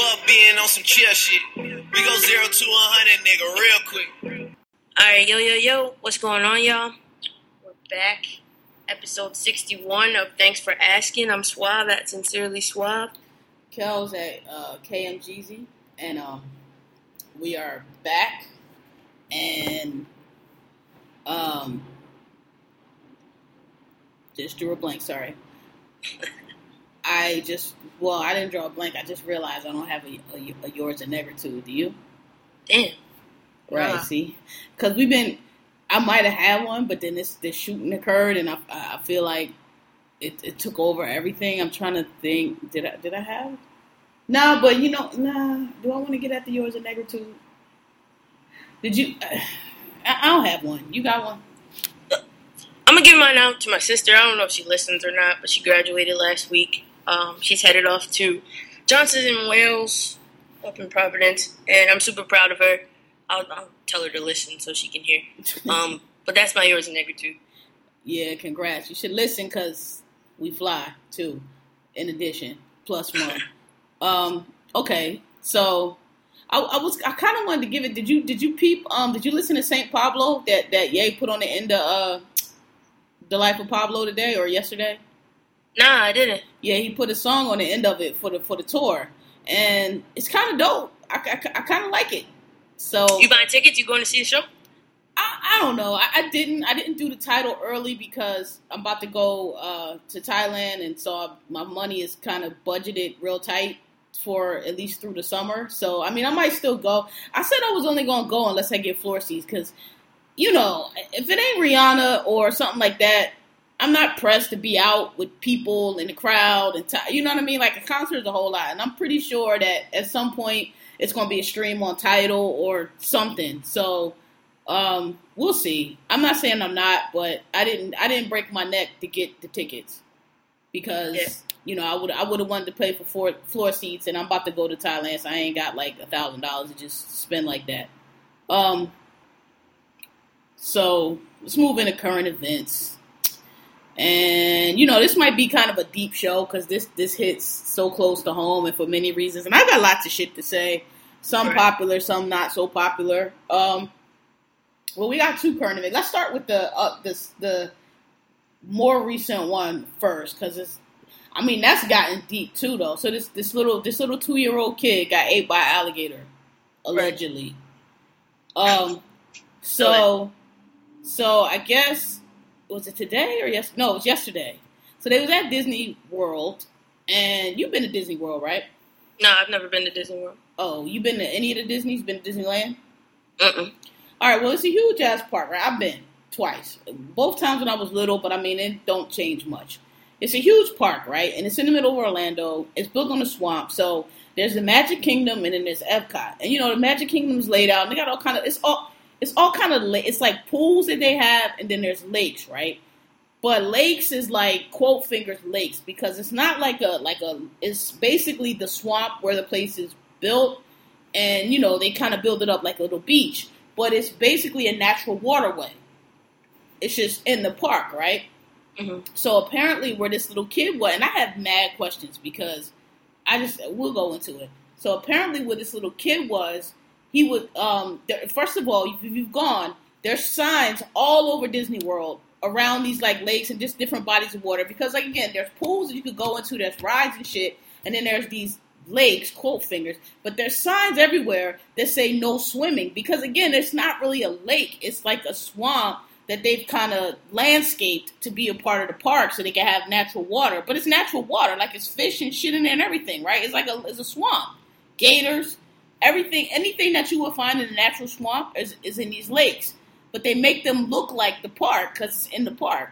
Fuck being on some chill shit. We go zero to a hundred, nigga, real quick. Alright, yo, yo, yo, what's going on, y'all? We're back. Episode 61 of Thanks for Asking. I'm Suave, at Sincerely Suave. Kel's at uh, KMGZ, and um, we are back. And um, just drew a blank. Sorry. I just well, I didn't draw a blank. I just realized I don't have a, a, a yours and never two. Do you? Damn. Right. Nah. See, because we've been. I might have had one, but then this this shooting occurred, and I I feel like it, it took over everything. I'm trying to think. Did I did I have? No, but you know, nah. Do I want to get at the yours and never two? Did you? I, I don't have one. You got one? I'm gonna give mine out to my sister. I don't know if she listens or not, but she graduated last week. Um, she's headed off to Johnson & Wales, up in Providence, and I'm super proud of her. I'll, I'll tell her to listen so she can hear. Um, but that's my yours and too. Yeah, congrats. You should listen because we fly too. In addition, plus one. um, okay, so I, I was I kind of wanted to give it. Did you did you peep? Um, did you listen to Saint Pablo that that Ye put on the end of uh, the life of Pablo today or yesterday? Nah, I didn't. Yeah, he put a song on the end of it for the for the tour, and it's kind of dope. I, I, I kind of like it. So You buying tickets? You going to see the show? I, I don't know. I, I didn't. I didn't do the Tidal early because I'm about to go uh, to Thailand, and so I, my money is kind of budgeted real tight for at least through the summer. So I mean, I might still go. I said I was only going to go unless I get floor seats because, you know, if it ain't Rihanna or something like that, I'm not pressed to be out with people in the crowd and t- you know what I mean. Like a concert is a whole lot, and I'm pretty sure that at some point it's going to be a stream on Tidal or something. So um, we'll see. I'm not saying I'm not, but I didn't. I didn't break my neck to get the tickets because Yeah. you know I would. I would have wanted to pay for floor, floor seats, and I'm about to go to Thailand, so I ain't got like a thousand dollars to just spend like that. Um. So let's move into current events, and you know this might be kind of a deep show because this this hits so close to home, and for many reasons. And I got lots of shit to say. Some Right. popular, some not so popular. Um. Well, we got two current events. Let's start with the uh, this the more recent one first, because it's. I mean, that's gotten deep too, though. So this this little this little two year old kid got ate by an alligator, allegedly. Um. So, so I guess was it today or yes? No, it was yesterday. So they was at Disney World, and you've been to Disney World, right? No, I've never been to Disney World. Oh, you been to any of the Disney's? Been to Disneyland? Mm-mm. All right, well, it's a huge ass park, right? I've been twice, both times when I was little, but I mean, it don't change much. It's a huge park, right? And it's in the middle of Orlando. It's built on a swamp, so there's the Magic Kingdom and then there's Epcot. And you know, the Magic Kingdom is laid out, and they got all kind of it's all it's all kind of it's like pools that they have, and then there's lakes, right? But lakes is like quote fingers lakes because it's not like a like a it's basically the swamp where the place is built, and you know they kind of build it up like a little beach, but it's basically a natural waterway. It's just in the park, right? Mhm. So apparently, where this little kid was, and I have mad questions because I just we'll go into it. So apparently, where this little kid was, he would um. There, first of all, if you've gone, there's signs all over Disney World around these like lakes and just different bodies of water because like again, there's pools that you could go into, there's rides and shit, and then there's these lakes, quote fingers, but there's signs everywhere that say no swimming because again, it's not really a lake; it's like a swamp that they've kind of landscaped to be a part of the park so they can have natural water. But it's natural water, like it's fish and shit in there and everything, right? It's like a it's a swamp, gators, everything, anything that you would find in a natural swamp is, is in these lakes. But they make them look like the park because it's in the park.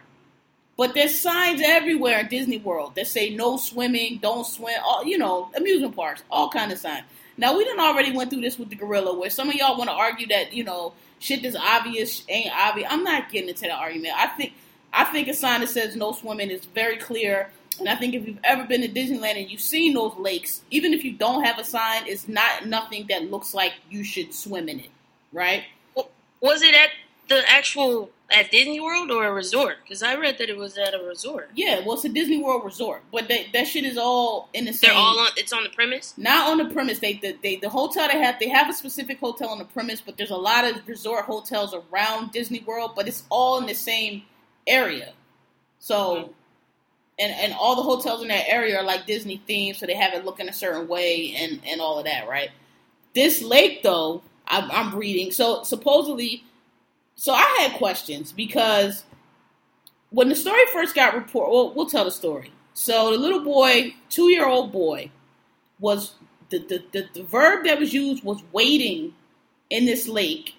But there's signs everywhere in Disney World that say no swimming, don't swim, all you know, amusement parks, all kind of signs. Now we done already went through this with the gorilla, where some of y'all want to argue that you know shit that's obvious ain't obvious. I'm not getting into that argument. I think I think a sign that says no swimming is very clear. And I think if you've ever been to Disneyland and you've seen those lakes, even if you don't have a sign, it's not nothing that looks like you should swim in it, right? Was it at the actual at Disney World or a resort? Because I read that it was at a resort. Yeah, well, it's a Disney World resort, but that that shit is all in the same. They're all on. It's on the premise. not on the premise. They the, they the hotel they have they have a specific hotel on the premise, but there's a lot of resort hotels around Disney World, but it's all in the same area. So, mm-hmm. And and all the hotels in that area are like Disney themed, so they have it looking a certain way and and all of that, right? This lake, though, I'm, I'm reading. So supposedly, so I had questions because when the story first got reported, well, we'll tell the story. So the little boy, two year old boy, was the, the, the, the verb that was used was waiting in this lake.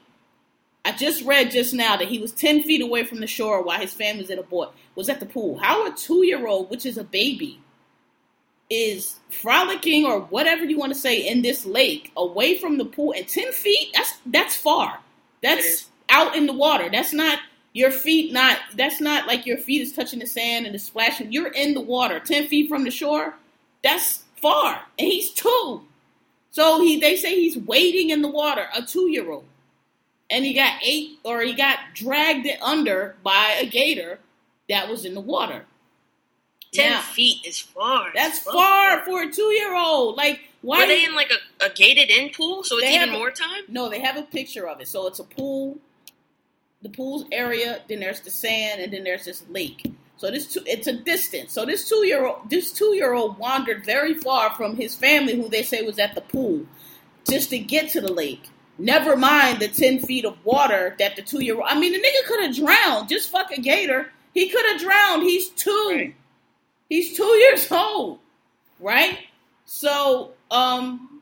I just read just now that he was 10 feet away from the shore while his family was in a boat, was at the pool. How a two year old, which is a baby, is frolicking or whatever you want to say in this lake away from the pool and 10 feet, that's that's far. That's out in the water. That's not your feet not that's not like your feet is touching the sand and it's splashing. You're in the water, 10 feet from the shore. That's far. And he's two. So he they say he's wading in the water, a two year old. And he got ate or he got dragged under by a gator that was in the water. Ten Now, feet is far. That's Fuck. far for a two year old. Like why Were they in like a, a gated in pool, so it's even a- more time? No, they have a picture of it. So it's a pool, the pool's area, then there's the sand, and then there's this lake. So this two, it's a distance. So this two year old this two year old wandered very far from his family, who they say was at the pool, just to get to the lake. Never mind the ten feet of water that the two year old. I mean, the nigga could have drowned. Just fuck a gator. He could have drowned. He's two. Right. He's two years old, right? So, um,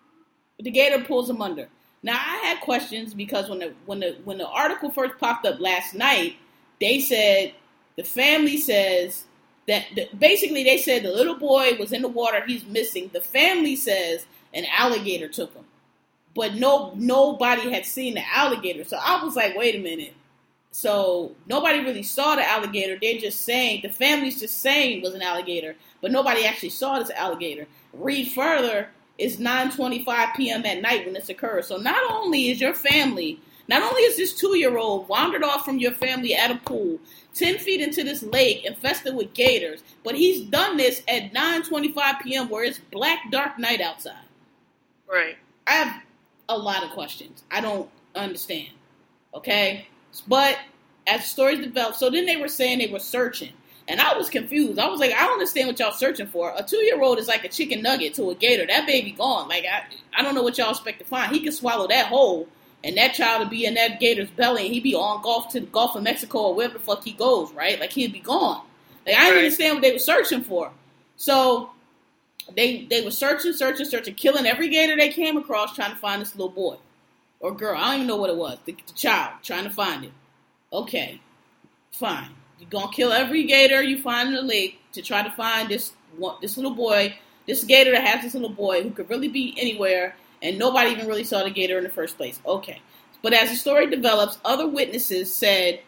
the gator pulls him under. Now, I had questions because when the when the when the article first popped up last night, they said the family says that the, basically they said the little boy was in the water, he's missing. The family says an alligator took him, but no nobody had seen the alligator. So I was like, wait a minute. So nobody really saw the alligator. They're just saying the family's just saying it was an alligator, but nobody actually saw this alligator. Read further. It's 9:25 p.m. at night when this occurs. So not only is your family, not only is this two-year-old wandered off from your family at a pool, 10 feet into this lake infested with gators, but he's done this at 9:25 p.m. where it's black dark night outside. Right. I have a lot of questions. I don't understand. Okay? But as the stories developed, so then they were saying they were searching. And I was confused. I was like, I don't understand what y'all searching for. A two year old is like a chicken nugget to a gator. That baby gone. Like I I don't know what y'all expect to find. He can swallow that whole and that child would be in that gator's belly and he'd be on golf to the Gulf of Mexico or wherever the fuck he goes, right? Like he'd be gone. Like I didn't Right. understand what they were searching for. So they they were searching, searching, searching, killing every gator they came across, trying to find this little boy or girl. I don't even know what it was. The, the child trying to find it. Okay, fine. You're gonna kill every gator you find in the lake to try to find this this little boy, this gator that has this little boy who could really be anywhere, and nobody even really saw the gator in the first place. Okay, but as the story develops, other witnesses said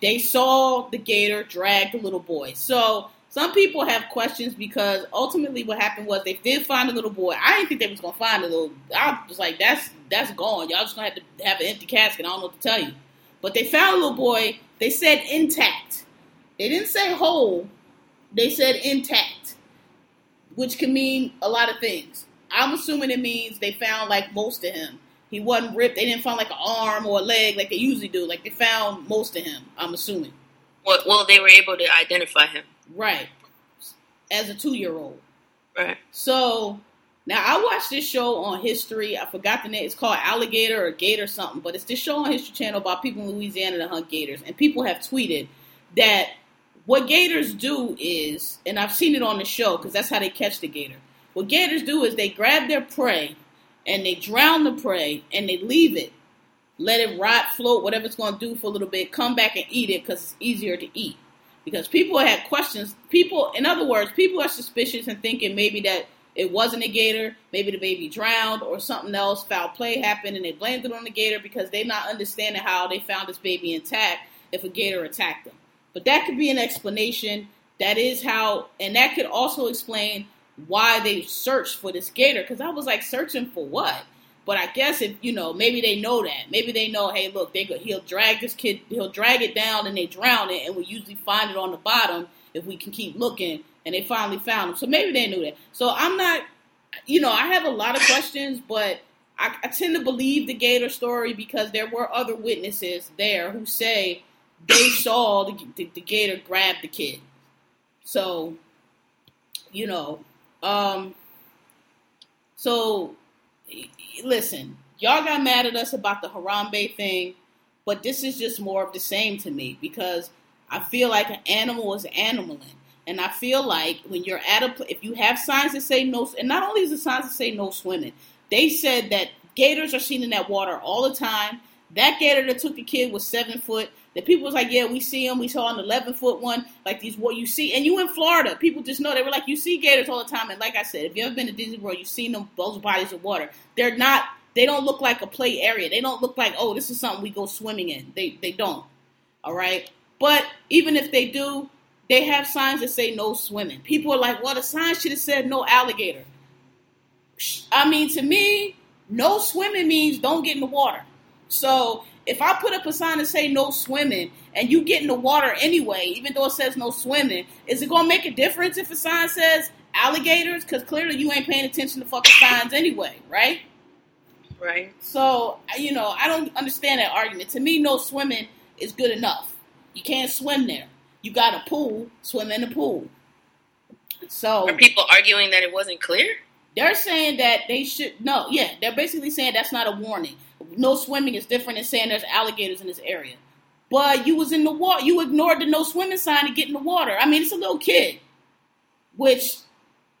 they saw the gator drag the little boy. So some people have questions because ultimately what happened was they did find a little boy. I didn't think they was gonna find a little. I was like, that's that's gone. Y'all just gonna have to have an empty casket. I don't know what to tell you. But they found a little boy. They said intact. They didn't say whole. They said intact, which can mean a lot of things. I'm assuming it means they found like most of him. He wasn't ripped. They didn't find like an arm or a leg like they usually do. Like they found most of him. I'm assuming. Well, well, they were able to identify him. Right. As a two year old. Right. So now I watched this show on history. I forgot the name. It's called Alligator or Gator something, but it's this show on History Channel about people in Louisiana that hunt gators. And people have tweeted that what gators do is, and I've seen it on the show because that's how they catch the gator. What gators do is they grab their prey and they drown the prey and they leave it, let it rot, float, whatever it's going to do for a little bit, come back and eat it because it's easier to eat because people had questions. People, in other words, people are suspicious and thinking maybe that it wasn't a gator, maybe the baby drowned or something else, foul play happened, and they blamed it on the gator because they're not understanding how they found this baby intact if a gator attacked them. But that could be an explanation. That is how, and that could also explain why they searched for this gator. Because I was like, searching for what? But I guess if you know, maybe they know that. Maybe they know, hey, look, they could, he'll drag this kid, he'll drag it down, and they drown it, and we usually find it on the bottom if we can keep looking. And they finally found him, so maybe they knew that. So I'm not, you know, I have a lot of questions, but I, I tend to believe the Gator story because there were other witnesses there who say they saw the, the, the Gator grab the kid. So, you know, um, so listen, y'all got mad at us about the Harambe thing, but this is just more of the same to me because I feel like an animal is animaling. And I feel like when you're at a, if you have signs that say no, and not only is the signs that say no swimming, they said that gators are seen in that water all the time. That gator that took the kid was seven foot. The people was like, yeah, we see them. We saw an 11 foot one, like these what you see. And you in Florida, people just know they were like, you see gators all the time. And like I said, if you ever been to Disney World, you've seen them those bodies of water. They're not. They don't look like a play area. They don't look like, oh, this is something we go swimming in. They they don't. All right. But even if they do, they have signs that say no swimming. People are like, well, the sign should have said no alligator. I mean, to me, no swimming means don't get in the water. So if I put up a sign and say no swimming and you get in the water anyway, even though it says no swimming, is it gonna make a difference if a sign says alligators? Because clearly you ain't paying attention to fucking signs anyway, right? Right. So you know, I don't understand that argument. To me, no swimming is good enough. You can't swim there. You got a pool, swim in the pool. So Are people arguing that it wasn't clear? they're saying that they should no, yeah, they're basically saying that's not a warning. No swimming is different than saying there's alligators in this area. But you was in the water. You ignored the no swimming sign to get in the water. I mean, it's a little kid, which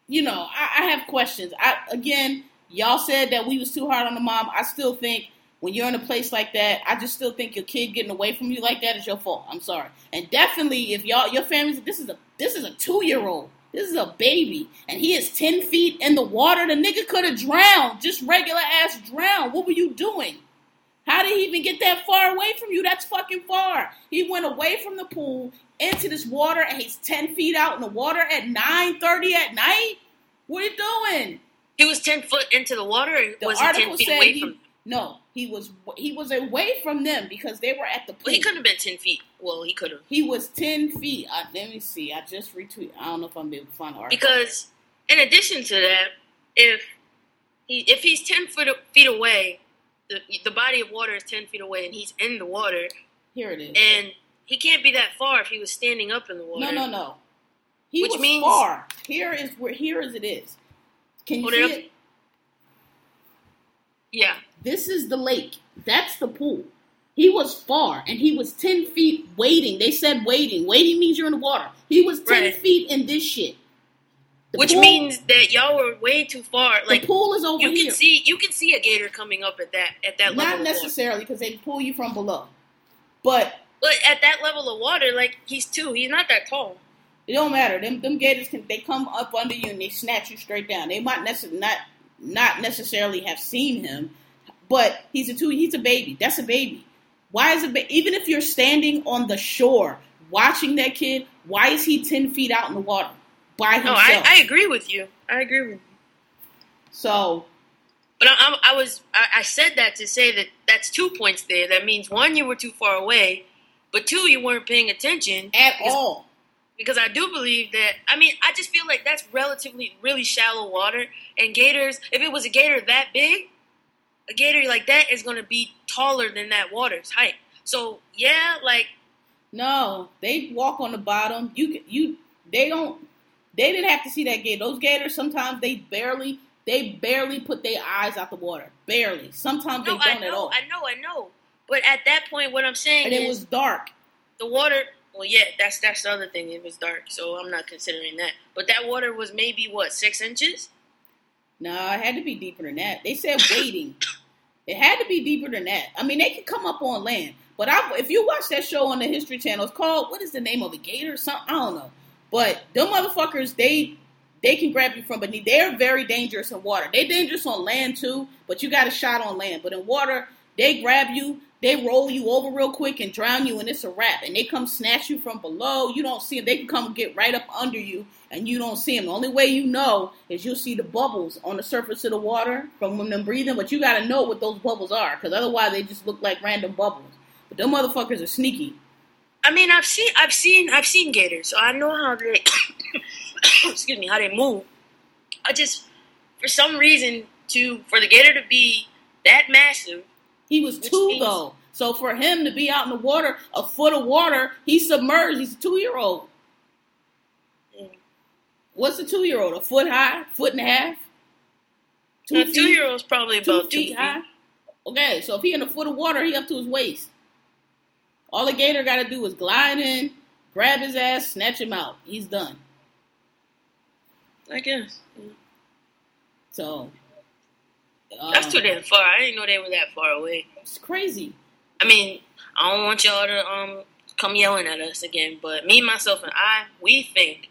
you know I, I have questions. I again, y'all said that we was too hard on the mom. I still think when you're in a place like that, I just still think your kid getting away from you like that is your fault. I'm sorry. And definitely if y'all your family's this is a this is a two year old. This is a baby. And he is ten feet in the water. The nigga could have drowned. Just regular ass drowned. What were you doing? How did he even get that far away from you? That's fucking far. He went away from the pool into this water and he's ten feet out in the water at nine thirty at night? What are you doing? He was ten foot into the water, or The was he ten article feet said away he, from? no, he was he was away from them because they were at the pool. Well, he couldn't have been ten feet. Well, he could have He was ten feet. Uh, let me see. I just retweet. I don't know if I'm able to find the article. because, in addition to that, if he if he's ten foot feet away, the the body of water is ten feet away, and he's in the water, here it is. and he can't be that far if he was standing up in the water. no, no, no. He Which was means- far. Here is where here as it is. Can you see it it? Yeah, This is the lake. That's the pool. He was far, and he was ten feet waiting. They said waiting. Waiting means you're in the water. He was ten Right. feet in this shit. The which pool- means that y'all were way too far. Like the pool is over you here. can see, you can see a gator coming up at that at that level. Not necessarily because they pull you from below, but But at that level of water, like he's two, he's not that tall. It don't matter. Them them gators can they come up under you and they snatch you straight down. They might not not necessarily have seen him, but he's a two. He's a baby. That's a baby. Why is it? Ba- even if you're standing on the shore watching that kid, why is he ten feet out in the water by No, himself? I, I agree with you. I agree with you. so But I, I, I was I, I said that to say that that's two points there. That means one, you were too far away, but two, you weren't paying attention at because, all, Because I do believe that. I mean, I just feel like that's relatively really shallow water. And gators, if it was a gator that big, a gator like that is going to be taller than that water's height. So yeah, like no, they walk on the bottom. You can- you they don't. They didn't have to see that gator. Those gators sometimes they barely they barely put their eyes out the water. Barely. Sometimes no, they don't at know, all. I know, I know. But at that point, what I'm saying and it was dark. the water. Well, yeah, that's that's the other thing. It was dark, so I'm not considering that. But that water was maybe what six inches. No, it had to be deeper than that. They said waiting. It had to be deeper than that. I mean, they could come up on land, but I, if you watch that show on the History Channel, it's called what is the name of the gator? Something I don't know. But them motherfuckers, they they can grab you from beneath. They're very dangerous in water. They're dangerous on land too, but you got a shot on land. But in water, they grab you, they roll you over real quick and drown you, and it's a wrap. And they come snatch you from below. You don't see them. They can come get right up under you, and you don't see them. The only way you know is you'll see the bubbles on the surface of the water from when they're breathing. But you got to know what those bubbles are, because otherwise they just look like random bubbles. But them motherfuckers are sneaky. I mean, I've seen, I've seen, I've seen gators, so I know how they, excuse me, how they move. I just, for some reason, to for the gator to be that massive, He was two though. So for him to be out in the water, a foot of water, he's submerged. He's a two year old. What's a two year old? A foot high? Foot and a half? a two-year-old's probably two about two feet feet. high. Okay, so if he in a foot of water, he up to his waist. All the gator got to do is glide in, grab his ass, snatch him out. He's done. I guess So uh, that's too damn far. I didn't know they were that far away. It's crazy. I mean, I don't want y'all to um come yelling at us again, but me, myself, and I, we think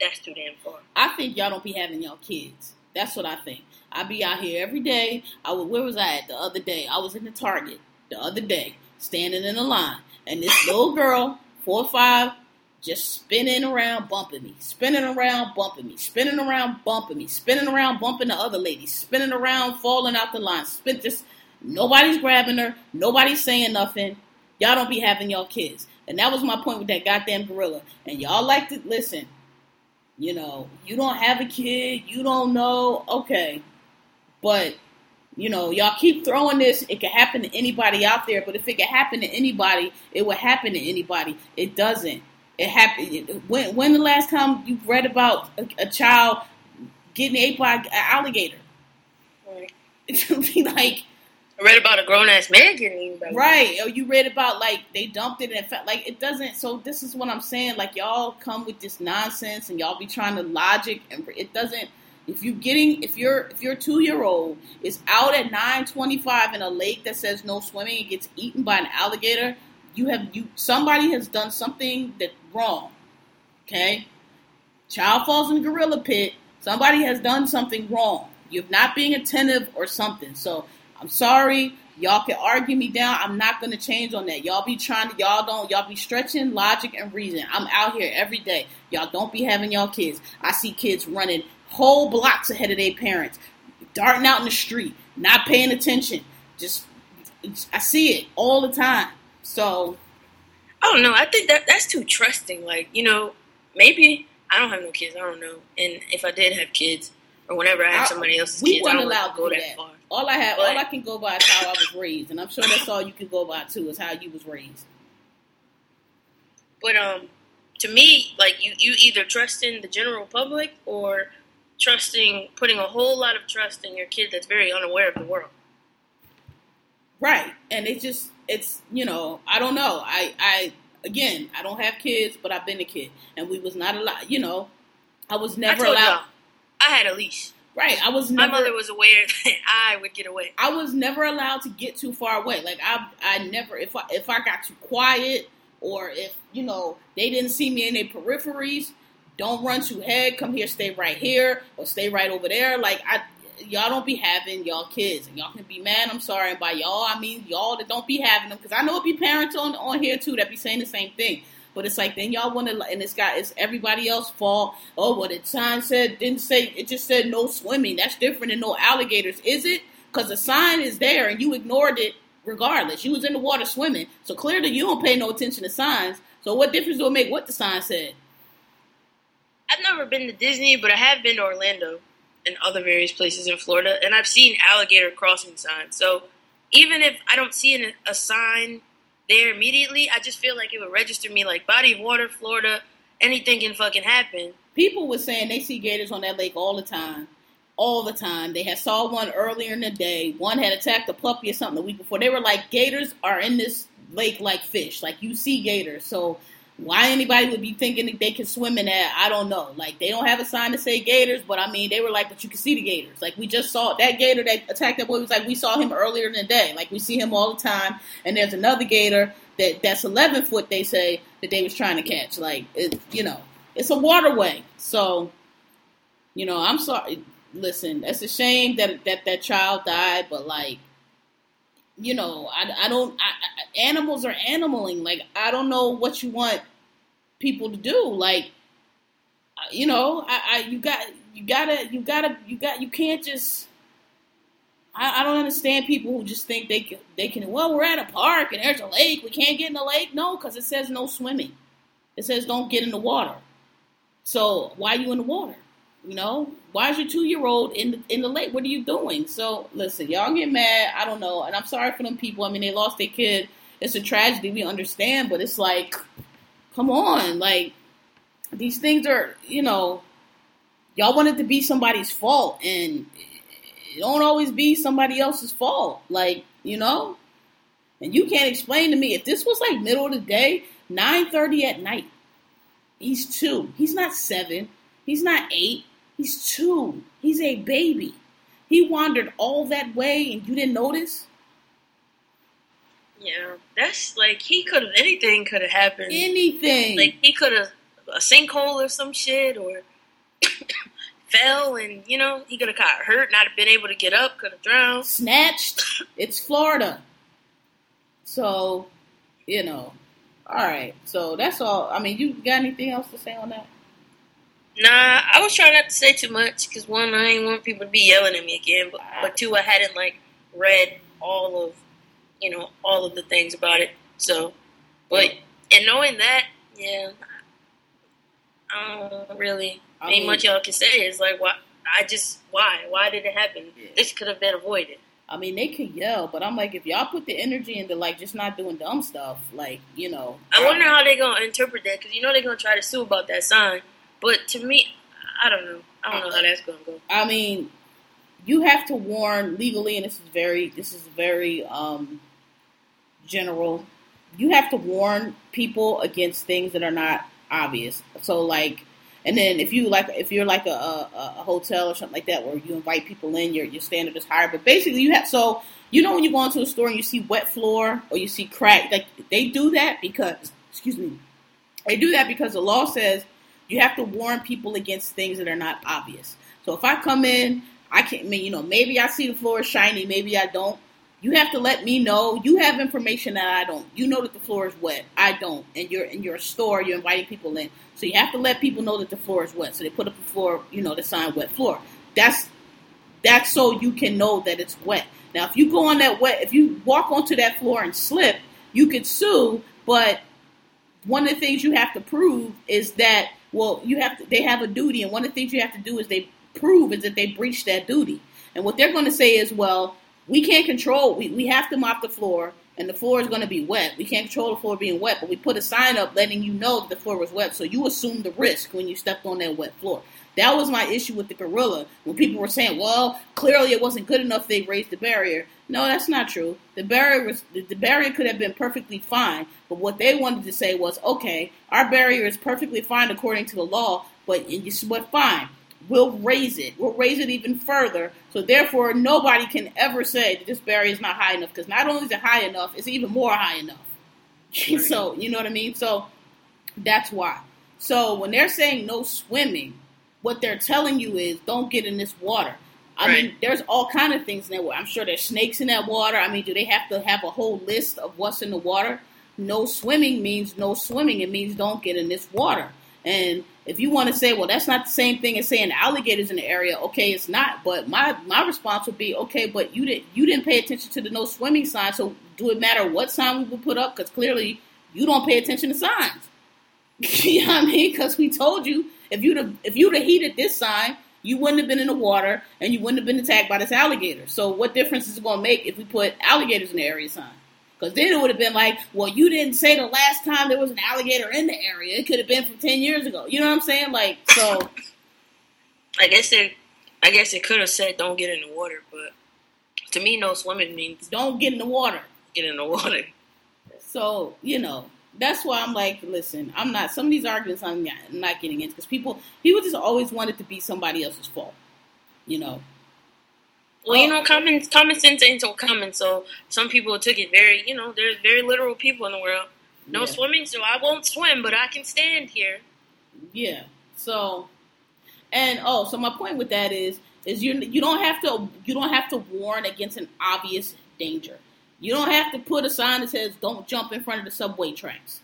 that's too damn far. I think y'all don't be having y'all kids. That's what I think. I be out here every day. I was, where was I at the other day? I was in the Target the other day, standing in the line, and this little girl, four or five, just spinning around, bumping me, spinning around, bumping me, spinning around, bumping me, spinning around, bumping the other lady, spinning around, falling out the line, spin just nobody's grabbing her, nobody's saying nothing. Y'all don't be having y'all kids, and that was my point with that goddamn gorilla. And y'all like to listen you know, you don't have a kid, you don't know, okay. But, you know, y'all keep throwing this, it could happen to anybody out there, but if it could happen to anybody, it would happen to anybody. It doesn't. It happened. When, when the last time you read about a, a child getting ate by an alligator? Right. It's like, I read about a grown ass man getting. Right. Or you read about like they dumped it and felt like it doesn't. So this is what I'm saying. Like y'all come with this nonsense and y'all be trying to logic and it doesn't. If you're getting if you're if your two year old is out at 9:25 in a lake that says no swimming and gets eaten by an alligator, you have you somebody has done something that wrong. Okay. Child falls in gorilla pit. Somebody has done something wrong. You're not being attentive or something. So I'm sorry. Y'all can argue me down. I'm not gonna change on that. Y'all be trying to y'all don't y'all be stretching logic and reason. I'm out here every day. Y'all don't be having y'all kids. I see kids running whole blocks ahead of their parents, darting out in the street, not paying attention. Just I see it all the time. So I don't know. I think that that's too trusting. Like, you know, maybe I don't have no kids. I don't know. And if I did have kids, or whenever I have I- somebody else's we kids, I don't to go that, that. far. All I have, But- all I can go by is how I was raised, and I'm sure that's all you can go by too is how you was raised. But um, to me, like you, you either trust in the general public or trusting, putting a whole lot of trust in your kid that's very unaware of the world. Right. And it's just it's you know, I don't know. I I again, I don't have kids, but I've been a kid. And we was not allowed you know, I was I never told allowed I had a leash. Right. I was never, My mother was aware that I would get away. I was never allowed to get too far away. Like I I never if I if I got too quiet or if, you know, they didn't see me in their peripheries, don't run too head, come here, stay right here, or stay right over there. Like I y'all don't be having y'all kids and y'all can be mad i'm sorry and by y'all i mean y'all that don't be having them because i know it be parents on on here too that be saying the same thing but it's like then y'all want to and it's got it's everybody else's fault. Oh well the sign said didn't say it just said no swimming. That's different than no alligators is it? Because the sign is there and you ignored it regardless. You was in the water swimming. So clearly you don't pay no attention to signs. So what difference do it make what the sign said? I've never been to Disney, but I have been to Orlando and other various places in Florida, and I've seen alligator crossing signs. So even if I don't see an, a sign there immediately, I just feel like it would register me like body of water, Florida, anything can fucking happen. people were saying they see gators on that lake all the time. All the time. They had saw one earlier in the day. One had attacked a puppy or something the week before. They were like, gators are in this lake like fish. Like you see gators. So why anybody would be thinking that they can swim in that, I don't know. Like they don't have a sign to say gators, but I mean they were like, but you can see the gators. Like we just saw that gator that attacked that boy was like we saw him earlier in the day. Like we see him all the time. And there's another gator that that's 11 foot. They say that they was trying to catch. Like it, you know, it's a waterway. So You know, I'm sorry. Listen, it's a shame that that that child died, but like, you know, I, I don't. I, animals are animaling. Like, I don't know what you want people to do. Like, you know, I, I you got you gotta you gotta you got you can't just. I, I don't understand people who just think they can, they can. Well, we're at a park and there's a lake. We can't get in the lake. No, because it says no swimming. It says don't get in the water. So why are you in the water? You know, why is your two year old in the in the lake? What are you doing? So listen, y'all get mad. I don't know, and I'm sorry for them people. I mean, they lost their kid. It's a tragedy. We understand, but it's like, come on, like these things are, you know, y'all want it to be somebody's fault, and it don't always be somebody else's fault. Like, you know, and you can't explain to me if this was like middle of the day, nine thirty at night. He's two. He's not seven. He's not eight. He's two. He's a baby. He wandered all that way and you didn't notice? Yeah, that's like he could have anything could have happened. Anything. Like he could have a sinkhole or some shit or fell and you know he could have got hurt, not have been able to get up, could have drowned, snatched. It's Florida, so you know. All right, so that's all. I mean, you got anything else to say on that? Nah, I was trying not to say too much because one, I didn't want people to be yelling at me again, but, but two, I hadn't like read all of, you know, all of the things about it. So, but and knowing that, yeah, I don't really I ain't mean, much y'all can say. It's like, why? I just why? Why did it happen? Yeah. This could have been avoided. I mean, they could yell, but I'm like, if y'all put the energy into like just not doing dumb stuff, like you know. I wonder how they gonna interpret that because you know they're gonna try to sue about that sign. But to me, I don't know. I don't know how that's gonna go. I mean, you have to warn legally, and this is very, this is very um, general. You have to warn people against things that are not obvious. So, like, and then if you like, if you're like a, a, a, hotel or something like that, where you invite people in, your your standard is higher. But basically, you have so you know when you go into a store and you see wet floor or you see crack, like they do that because excuse me, they do that because the law says you have to warn people against things that are not obvious. So if I come in, I can't. I mean, you know, maybe I see the floor is shiny, maybe I don't. You have to let me know. You have information that I don't. You know that the floor is wet. I don't. And you're in your store. You're inviting people in. So you have to let people know that the floor is wet. So they put up the floor, you know, the sign wet floor. That's that's so you can know that it's wet. Now, if you go on that wet, if you walk onto that floor and slip, you could sue. But one of the things you have to prove is that well, you have to. They have a duty, and one of the things you have to do is they prove is that they breached that duty. And what they're going to say is, well, we can't control. We we have to mop the floor and the floor is going to be wet. We can't control the floor being wet, but we put a sign up letting you know that the floor was wet, so you assume the risk when you stepped on that wet floor. That was my issue with the gorilla when people were saying, "Well, clearly it wasn't good enough. They raised the barrier." No, that's not true. The barrier was the barrier could have been perfectly fine, but what they wanted to say was, "Okay, our barrier is perfectly fine according to the law, but you what? Fine, we'll raise it. We'll raise it even further. So therefore, nobody can ever say that this barrier is not high enough because not only is it high enough, it's even more high enough. so you know what I mean. So that's why. So when they're saying no swimming, what they're telling you is don't get in this water. I right. mean, there's all kind of things in that water. I'm sure there's snakes in that water. I mean, do they have to have a whole list of what's in the water? No swimming means no swimming. It means don't get in this water. And if you want to say, well, that's not the same thing as saying alligators in the area, okay, it's not. But my my response would be, okay, but you didn't you didn't pay attention to the no swimming sign. So do it matter what sign we would put up? Because clearly you don't pay attention to signs. you know what I mean? Because we told you if you'd have, if you'd have heeded this sign, you wouldn't have been in the water and you wouldn't have been attacked by this alligator. So what difference is it going to make if we put alligators in the area sign? Because then it would have been like, well, you didn't say the last time there was an alligator in the area. It could have been from ten years ago. You know what I'm saying? Like, so. I guess they, I guess it could have said don't get in the water, but to me, no swimming means don't get in the water. Get in the water. So you know that's why I'm like, listen, I'm not. Some of these arguments I'm not, I'm not getting into because people people just always want it to be somebody else's fault. You know, well, you know, common common sense ain't so common. So some people took it very, you know, there's very literal people in the world. No yeah. swimming, so I won't swim, but I can stand here. Yeah. So, And oh, so my point with that is is you you don't have to you don't have to warn against an obvious danger. You don't have to put a sign that says "Don't jump in front of the subway tracks."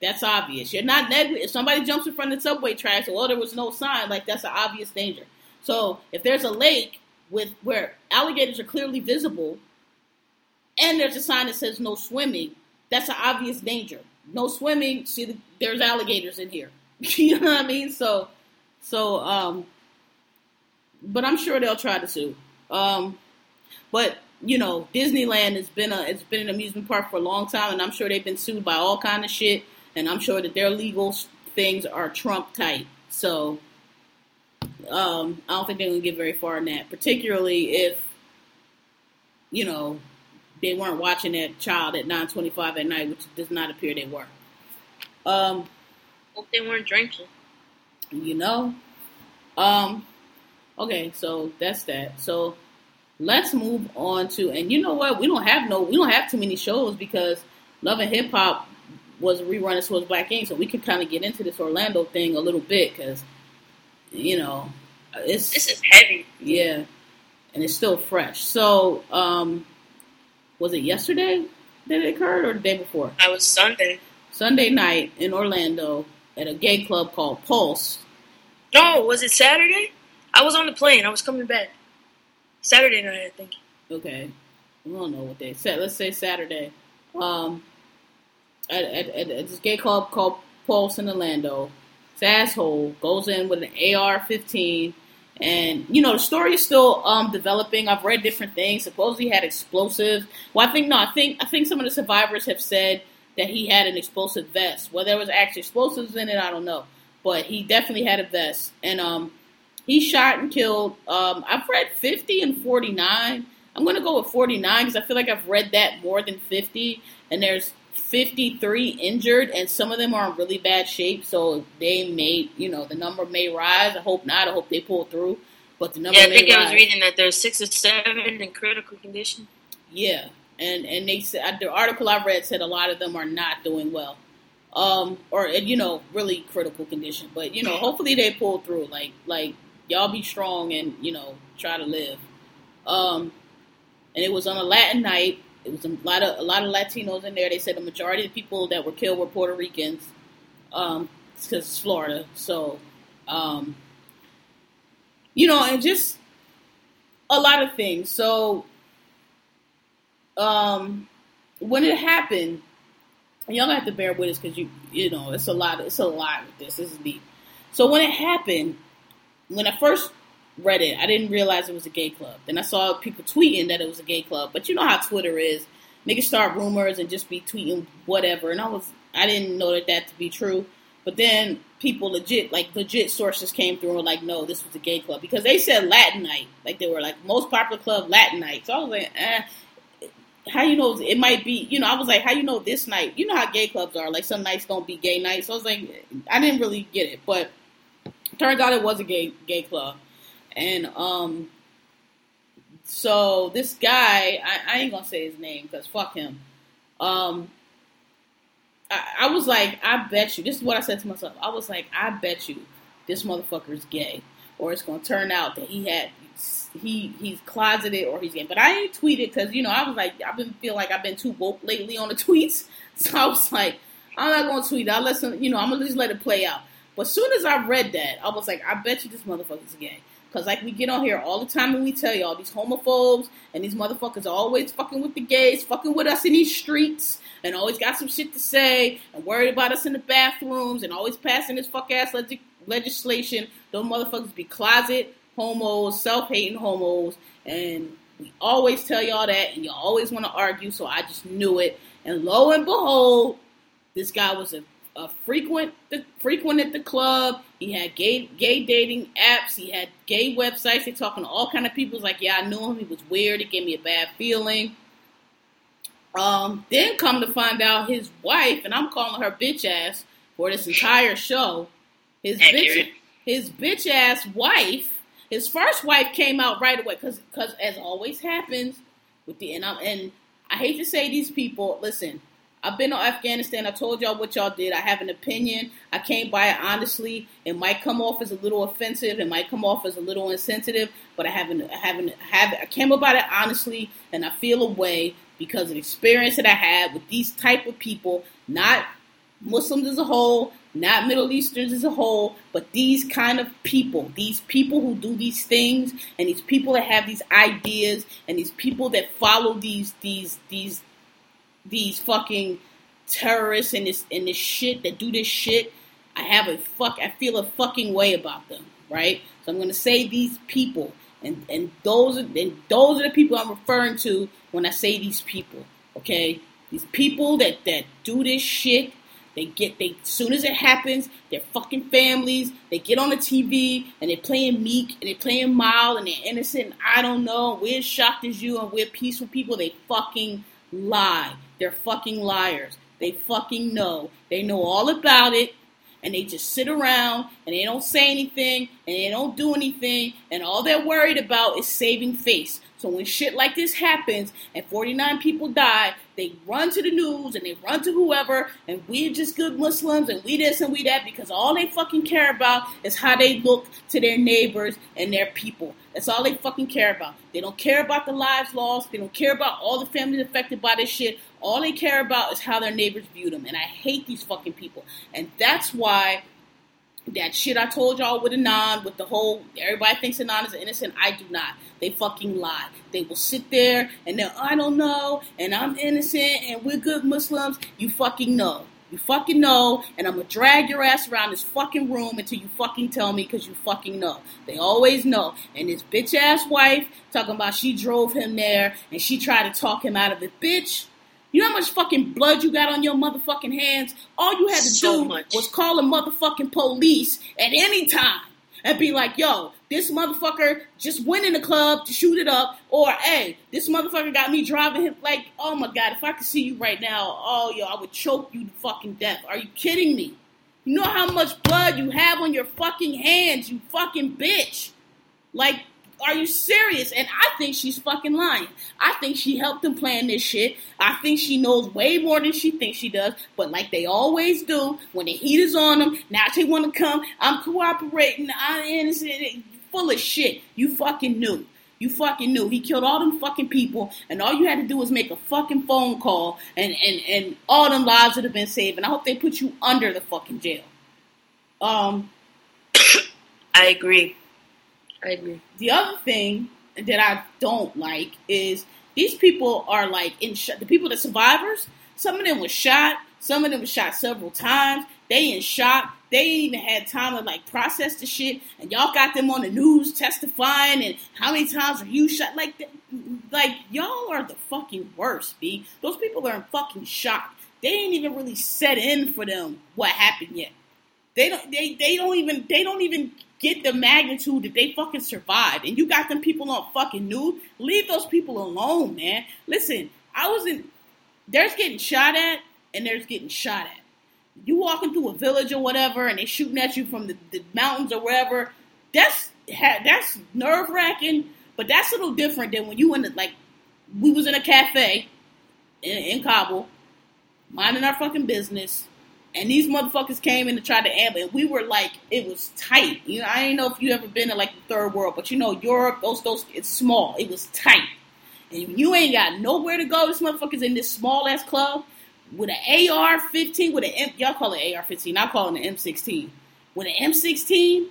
That's obvious. You're not negligent. If somebody jumps in front of the subway tracks, or there was no sign, like that's an obvious danger. So if there's a lake with where alligators are clearly visible, and there's a sign that says "No swimming," that's an obvious danger. No swimming. See, there's alligators in here. you know what I mean? So, so, um, but I'm sure they'll try to sue. Um, but you know, Disneyland has been a it's been an amusement park for a long time, and I'm sure they've been sued by all kind of shit, and I'm sure that their legal things are Trump tight. So, um, I don't think they're gonna get very far in that, particularly if you know they weren't watching that child at 9:25 at night, which does not appear they were. Um, Hope they weren't drinking. you know. Um, okay, so that's that. So let's move on to, and you know what? We don't have no, we don't have too many shows because Love and Hip Hop was rerunning towards Black Ink, so we could kind of get into this Orlando thing a little bit because, you know, it's This is heavy. yeah, and it's still fresh. So, um, was it yesterday that it occurred or the day before? I was Sunday. Sunday night in Orlando at a gay club called Pulse. No, was it Saturday? I was on the plane. I was coming back. Saturday night, I think. Okay, I don't know what said. Let's say Saturday. Um, at, at, at, this gay club called Pulse in Orlando. This asshole goes in with an AR-15, and you know the story is still um, developing. I've read different things. Supposedly had explosives. Well, I think no. I think I think some of the survivors have said that he had an explosive vest. Whether there was actually explosives in it, I don't know. But he definitely had a vest, and um, he shot and killed. Um, I've read 50 and 49. I'm going to go with 49 because I feel like I've read that more than 50. And there's 53 injured, and some of them are in really bad shape. So they may, you know, the number may rise. I hope not. I hope they pull through. But the number Yeah, I think I was reading that there's six or seven in critical condition. Yeah, and and they said the article I read said a lot of them are not doing well, um, or you know, really critical condition. But you know, hopefully they pull through. Like like y'all be strong and you know try to live. Um, and it was on a Latin night. It was a lot of a lot of Latinos in there. They said the majority of the people that were killed were Puerto Ricans, um, because it's Florida. So, um, you know, and just a lot of things. So um, when it happened, y'all have to bear with us because you you know it's a lot. It's a lot with this. This is deep. So when it happened, when I first read it, I didn't realize it was a gay club. Then I saw people tweeting that it was a gay club. But you know how Twitter is. Niggas start rumors and just be tweeting whatever. And I was I didn't know that that to be true. But then people legit, like legit sources came through and were like, no, this was a gay club. Because they said Latin night. Like they were like, most popular club, Latin night. So I was like, eh how you know it might be you know I was like how you know this night you know how gay clubs are like some nights don't be gay nights so I was like I didn't really get it but turns out it was a gay gay club and um so this guy I, I ain't gonna say his name because fuck him um I, I was like I bet you this is what I said to myself I was like I bet you this motherfucker is gay or it's gonna turn out that he had he he's closeted or he's gay. But I ain't tweeted because you know I was like I've been feel like I've been too woke lately on the tweets, so I was like I'm not gonna tweet. I'll let some you know I'm gonna just let it play out. But soon as I read that, I was like I bet you this motherfucker's gay. Cause like we get on here all the time and we tell y'all these homophobes and these motherfuckers always fucking with the gays, fucking with us in these streets, and always got some shit to say and worried about us in the bathrooms and always passing this fuck ass leg- legislation. Those motherfuckers be closet homos, self hating homos, and we always tell y'all that, and y'all always want to argue. So I just knew it, and lo and behold, this guy was a, a frequent the, frequent at the club. He had gay gay dating apps. He had gay websites. They talking to all kind of people. It's like, yeah, I knew him. He was weird. It gave me a bad feeling. Um, then come to find out his wife, and I'm calling her bitch ass for this entire show. His bitch, his bitch ass wife. His first wife came out right away because, as always happens with the and, I'm, and I hate to say these people. Listen, I've been to Afghanistan. I told y'all what y'all did. I have an opinion. I came by it honestly. It might come off as a little offensive. It might come off as a little insensitive. But I haven't, I haven't, have. I came about it honestly, and I feel a way because of the experience that I had with these type of people, not Muslims as a whole, not Middle Easterns as a whole, but these kind of people, these people who do these things, and these people that have these ideas, and these people that follow these these these these fucking terrorists and this and this shit that do this shit. I have a fuck. I feel a fucking way about them, right? So I'm gonna say these people, and and those are and those are the people I'm referring to when I say these people. Okay, these people that that do this shit they get they soon as it happens, their fucking families, they get on the TV and they're playing meek and they're playing mild and they're innocent. And I don't know. We're shocked as you and we're peaceful people. They fucking lie. They're fucking liars. They fucking know. They know all about it and they just sit around and they don't say anything and they don't do anything and all they're worried about is saving face. So when shit like this happens and 49 people die, they run to the news and they run to whoever, and we're just good Muslims and we this and we that because all they fucking care about is how they look to their neighbors and their people. That's all they fucking care about. They don't care about the lives lost. They don't care about all the families affected by this shit. All they care about is how their neighbors view them. And I hate these fucking people. And that's why that shit I told y'all with Anon, with the whole everybody thinks Anon is innocent. I do not. They fucking lie. They will sit there and they're I don't know, and I'm innocent, and we're good Muslims. You fucking know. You fucking know, and I'm gonna drag your ass around this fucking room until you fucking tell me because you fucking know. They always know. And this bitch ass wife talking about she drove him there and she tried to talk him out of it. Bitch, you know how much fucking blood you got on your motherfucking hands? All you had to So do much. was call the motherfucking police at any time and be like, yo, this motherfucker just went in the club to shoot it up, or hey, this motherfucker got me driving him. Like, oh my god, if I could see you right now, oh yo, I would choke you to fucking death. Are you kidding me? You know how much blood you have on your fucking hands, you fucking bitch. Like, are you serious? And I think she's fucking lying. I think she helped them plan this shit. I think she knows way more than she thinks she does. But like they always do, when the heat is on them, now they want to come. I'm cooperating. I'm innocent. Full of shit. You fucking knew. You fucking knew. He killed all them fucking people, and all you had to do was make a fucking phone call, and, and, and all them lives would have been saved. And I hope they put you under the fucking jail. Um, I agree. I agree. the other thing that I don't like is these people are like in sh- the people that survivors. Some of them was shot. Some of them was shot several times. They in shock. They even had time to like process the shit. And y'all got them on the news testifying. And how many times are you shot? Like, like y'all are the fucking worst, b. Those people are in fucking shock. They ain't even really set in for them what happened yet. They don't. They they don't even. They don't even get the magnitude that they fucking survived. And you got them people on fucking news. Leave those people alone, man. Listen, I was in. There's getting shot at, and there's getting shot at. You walking through a village or whatever, and they shooting at you from the, the mountains or wherever. That's that's nerve wracking, but that's a little different than when you in the, like. We was in a cafe in, in Kabul, minding our fucking business and these motherfuckers came in to try to ambush. And we were like, it was tight. You know, I ain't know if you ever been to like the third world, but you know, Europe, those those it's small. It was tight, and you ain't got nowhere to go. This motherfucker's in this small ass club with an AR-15, with an M, y'all call it AR-15. I call it an M16. With an M16,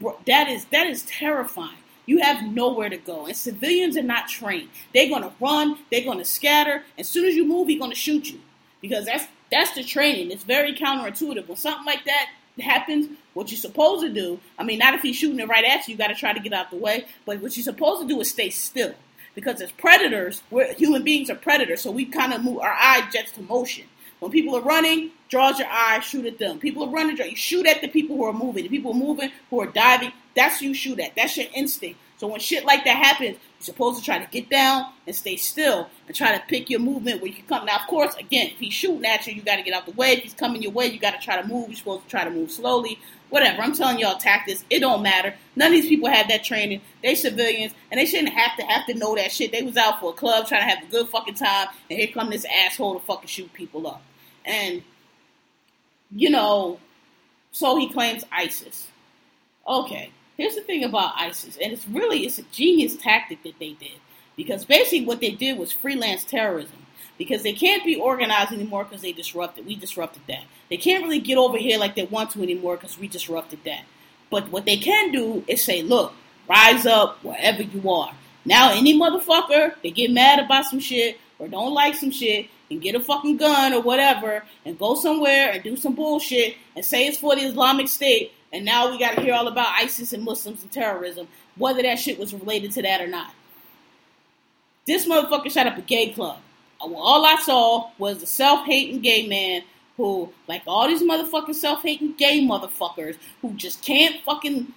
bro, that is that is terrifying. You have nowhere to go, and civilians are not trained. They're gonna run. They're gonna scatter. As soon as you move, he's gonna shoot you because that's that's the training. It's very counterintuitive. When something like that happens, what you're supposed to do, I mean, not if he's shooting it right at you, you got to try to get out the way, but what you're supposed to do is stay still. Because as predators, we're, human beings are predators, so we kind of move, our eye jets to motion. When people are running, draws your eye, shoot at them. People are running, draw, you shoot at the people who are moving. The people moving, who are diving, that's you shoot at. That's your instinct. So when shit like that happens, you're supposed to try to get down and stay still and try to pick your movement where you can come. Now, of course, again, if he's shooting at you, you got to get out the way. If he's coming your way, you got to try to move. You're supposed to try to move slowly. Whatever. I'm telling y'all tactics. It don't matter. None of these people had that training. They civilians, and they shouldn't have to have to know that shit. They was out for a club trying to have a good fucking time, and here come this asshole to fucking shoot people up. And you know, so he claims ISIS. Okay, here's the thing about ISIS, and it's really it's a genius tactic that they did because basically what they did was freelance terrorism because they can't be organized anymore because they disrupted. We disrupted that. They can't really get over here like they want to anymore because we disrupted that. But what they can do is say, look, rise up wherever you are. Now, any motherfucker that get mad about some shit or don't like some shit and get a fucking gun or whatever and go somewhere and do some bullshit and say it's for the Islamic State, and now we got to hear all about ISIS and Muslims and terrorism, whether that shit was related to that or not. This motherfucker shot up a gay club. Uh, all I saw was a self-hating gay man who, like all these motherfucking self-hating gay motherfuckers, who just can't fucking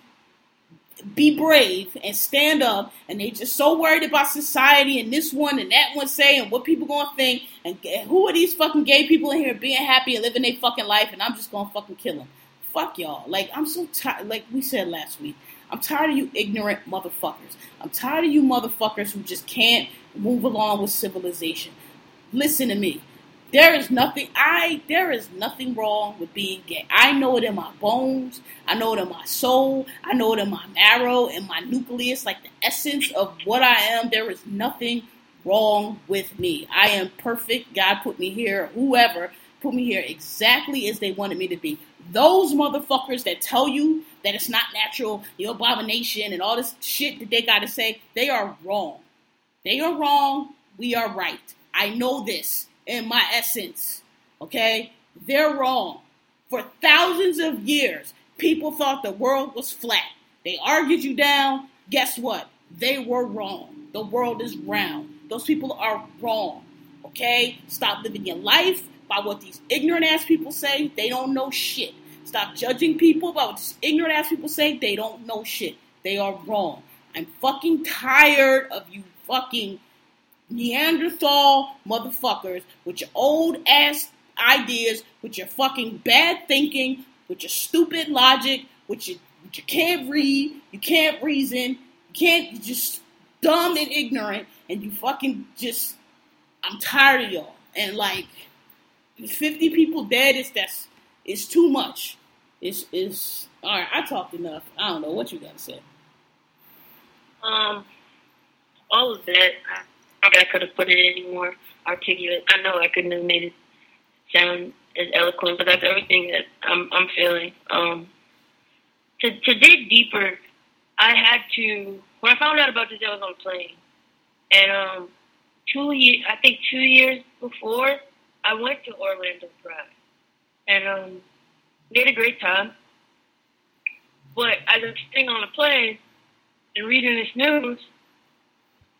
be brave and stand up, and they just so worried about society and this one and that one say and what people gonna think, and who are these fucking gay people in here being happy and living their fucking life, and I'm just gonna fucking kill them. Fuck y'all. Like I'm so tired. Like we said last week, I'm tired of you ignorant motherfuckers. I'm tired of you motherfuckers who just can't move along with civilization. Listen to me. There is nothing I there is nothing wrong with being gay. I know it in my bones. I know it in my soul. I know it in my marrow and my nucleus, like the essence of what I am. There is nothing wrong with me. I am perfect. God put me here, whoever put me here exactly as they wanted me to be. Those motherfuckers that tell you that it's not natural, the abomination, and all this shit that they got to say, they are wrong. They are wrong. We are right. I know this in my essence. Okay? They're wrong. For thousands of years, people thought the world was flat. They argued you down. Guess what? They were wrong. The world is round. Those people are wrong. Okay? Stop living your life by what these ignorant ass people say. They don't know shit. Stop judging people by what ignorant ass people say. They don't know shit. They are wrong. I'm fucking tired of you fucking Neanderthal motherfuckers with your old ass ideas, with your fucking bad thinking, with your stupid logic, with your you can't read, you can't reason, you can't you just dumb and ignorant, and you fucking just I'm tired of y'all. And like fifty people dead is that's it's too much. It's it's all right. I talked enough. I don't know what you got to say. Um, all of that. I, I could have put it any more articulate. I know I couldn't have made it sound as eloquent, but that's everything that I'm, I'm feeling. Um, to, to dig deeper, I had to, when I found out about this, I was on a plane. And um, two years, I think two years before, I went to Orlando Pride. And um, we had a great time. But as I'm sitting on a plane and reading this news,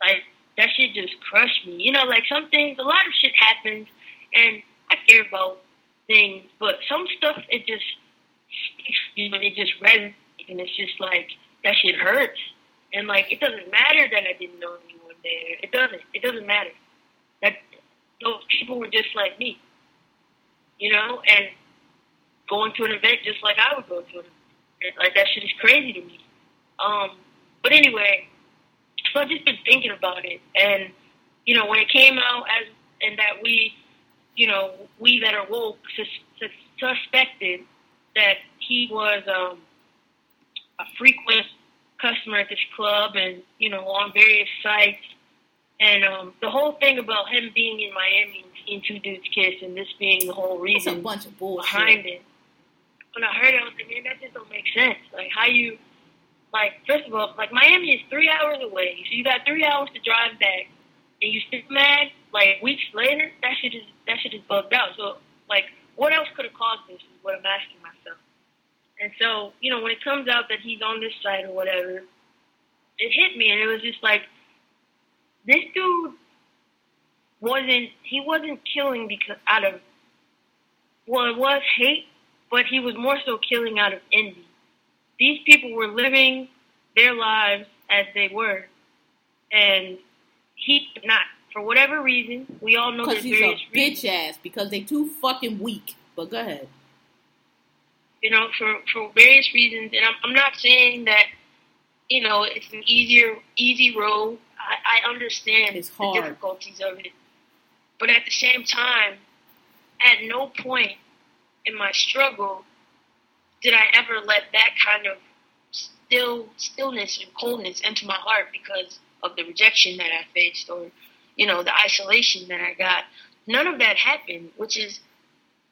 like that shit just crushed me. You know, like some things, a lot of shit happens, and I care about things, but some stuff it just you know, it just resonates, and it's just like that shit hurts, and like it doesn't matter that I didn't know anyone there. It doesn't. It doesn't matter. That those people were just like me, you know, and going to an event just like I would go to an event. Like that shit is crazy to me. Um, but anyway, so I've just been thinking about it, and you know, when it came out as and that we, you know, we that are woke sus- suspected that he was um, a frequent customer at this club, and you know, on various sites, and um, the whole thing about him being in Miami and seeing two dudes kiss, and this being the whole reason a bunch of bullshit. behind it. When I heard it, I was like, man, that just don't make sense. Like, how you, like, first of all, like, Miami is three hours away. So you got three hours to drive back, and you still mad, like, weeks later? That shit is, that shit is bugged out. So, like, what else could have caused this is what I'm asking myself. And so, you know, when it comes out that he's on this site or whatever, it hit me, and it was just like, this dude wasn't, he wasn't killing because out of, well, it was hate, but he was more so killing out of envy. these people were living their lives as they were, and he did not. For whatever reason, we all know Because he's various a reasons. bitch ass. Because they too fucking weak. But go ahead. you know, for, for various reasons. And I'm, I'm not saying that, you know, it's an easier, easy road. I, I understand It's the difficulties of it. But at the same time, at no point in my struggle did I ever let that kind of still stillness and coldness into my heart because of the rejection that I faced or, you know, the isolation that I got. None of that happened, which is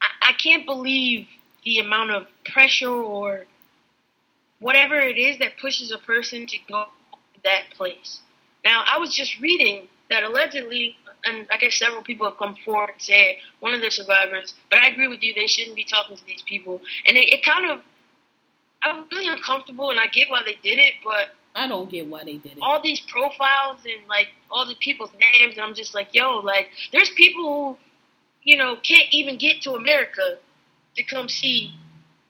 I, I can't believe the amount of pressure or whatever it is that pushes a person to go that place. Now, I was just reading that allegedly, and I guess several people have come forward and said one of the survivors, but I agree with you, they shouldn't be talking to these people. And it, it kind of, I'm really uncomfortable, and I get why they did it, but I don't get why they did it. all these profiles and like all the people's names, and I'm just like, yo, like there's people who, you know, can't even get to America to come see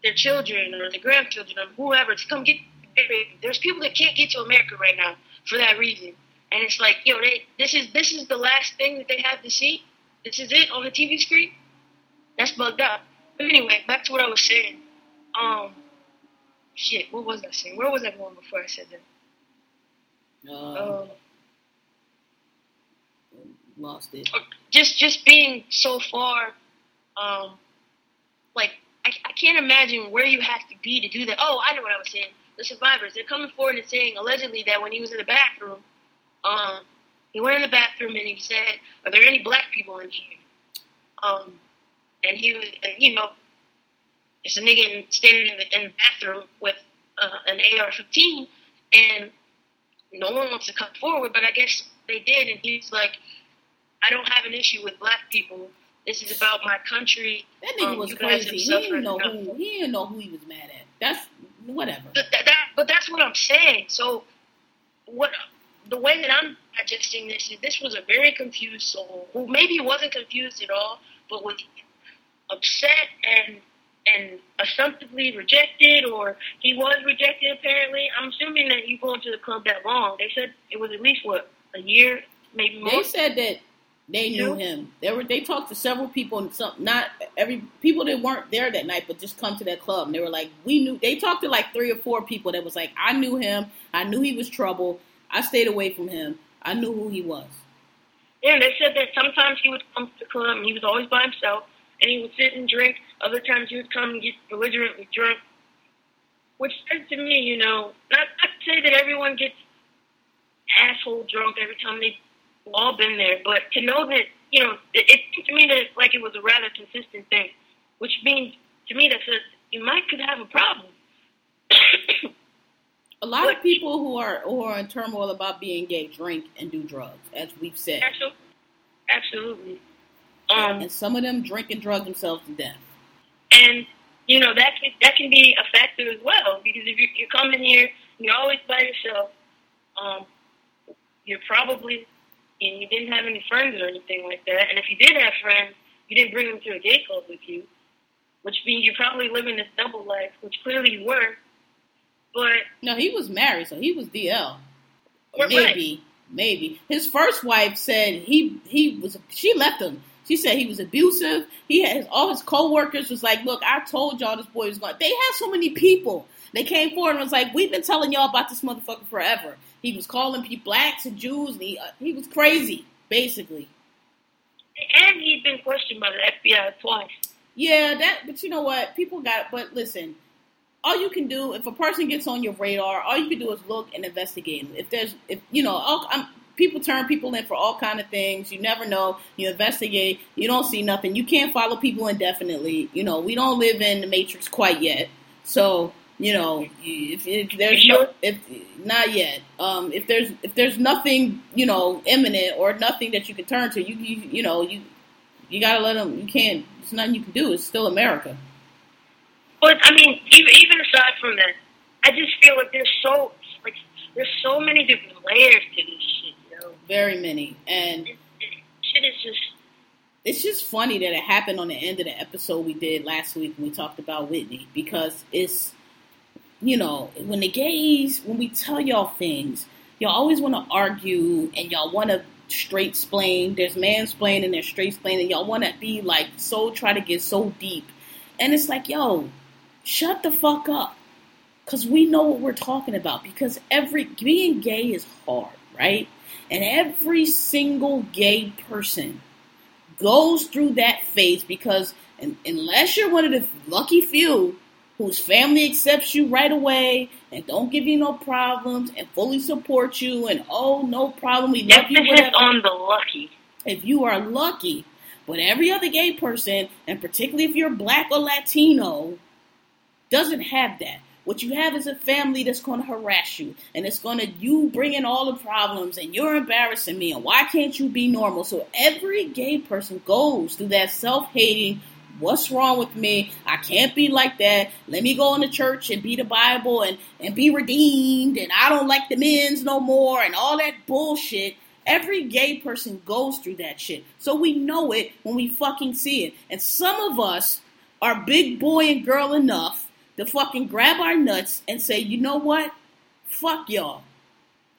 their children or their grandchildren or whoever to come get. There's people that can't get to America right now for that reason, and it's like, yo, they this is this is the last thing that they have to see. This is it on the TV screen. That's bugged up. But anyway, back to what I was saying. Um, shit, what was I saying? Where was I going before I said that? Uh, Um, lost it. just just being so far, um, like I, I can't imagine where you have to be to do that. Oh, I know what I was saying. The survivors they're coming forward and saying allegedly that when he was in the bathroom, um, he went in the bathroom and he said, "Are there any black people in here?" Um, and he was, you know, it's a nigga standing in the, in the bathroom with uh, an AR-15, and no one wants to come forward, but I guess they did, and he's like, I don't have an issue with black people. This is about my country. That nigga Um, was crazy. He didn't know enough. who. He didn't know who he was mad at. That's whatever. But, that, that, but that's what I'm saying. So, what the way that I'm digesting this is this was a very confused soul who maybe wasn't confused at all, but was upset and and assumptively rejected, or he was rejected. Apparently, I'm assuming that you go into the club that long. They said it was at least what a year, maybe more. They said that they knew him. They were. They talked to several people, and some not every people that weren't there that night, but just come to that club. And they were like, we knew. They talked to like three or four people that was like, I knew him. I knew he was trouble. I stayed away from him. I knew who he was. Yeah, and they said that sometimes he would come to the club and he was always by himself and he would sit and drink. Other times he would come and get belligerently drunk. Which says to me, you know, not, not to say that everyone gets asshole drunk every time they've all been there, but to know that, you know, it, it seemed to me that like it was a rather consistent thing. Which means to me that says you might could have a problem. A lot of people who are who are in turmoil about being gay drink and do drugs, as we've said, Absolutely. Absolutely. Um, and some of them drink and drug themselves to death. And you know that can, that can be a factor as well because if you're, you're coming here, you're always by yourself. Um, you're probably and you didn't have any friends or anything like that. And if you did have friends, you didn't bring them to a gay club with you, which means you're probably living this double life, which clearly you were. But No, he was married, so he was DL. Or Right, right. maybe, maybe his first wife said he he was. She left him. She said he was abusive. He had his, all his coworkers was like, "Look, I told y'all this boy was going." They had so many people. They came forward and was like, "We've been telling y'all about this motherfucker forever." He was calling people blacks and Jews, and he uh, he was crazy, basically. and he'd been questioned by the FBI twice. Yeah, that. But you know what? People got. But listen, all you can do if a person gets on your radar, all you can do is look and investigate. If there's, if you know, all, I'm, people turn people in for all kind of things. You never know. You investigate. You don't see nothing. You can't follow people indefinitely. You know, we don't live in the matrix quite yet. So you know, if, if there's no, if not yet, um, if there's if there's nothing, you know, imminent or nothing that you can turn to, you you, you know you you gotta let them. You can't. There's nothing you can do. It's still America. But I mean, even even aside from that, I just feel like there's so like there's so many different layers to this shit, you know. Very many, and It, it, shit is just it's just funny that it happened on the end of the episode we did last week when we talked about Whitney because it's you know, when the gays, when we tell y'all things, y'all always want to argue and y'all want to straight splain. There's mansplaining and there's straight splaining. Y'all want to be like so try to get so deep, and it's like, yo, shut the fuck up, because we know what we're talking about. Because every being gay is hard, right? And every single gay person goes through that phase because unless you're one of the lucky few whose family accepts you right away and don't give you no problems and fully support you and oh no problem we love you whatever. on the lucky if you are lucky but every other gay person and particularly if you're black or latino doesn't have that what you have is a family that's going to harass you and it's going to you bringing all the problems and you're embarrassing me and why can't you be normal so every gay person goes through that self-hating What's wrong with me? I can't be like that. Let me go into church and be the Bible and, and be redeemed. And I don't like the men's no more and all that bullshit. Every gay person goes through that shit. So we know it when we fucking see it. And some of us are big boy and girl enough to fucking grab our nuts and say, you know what? Fuck y'all.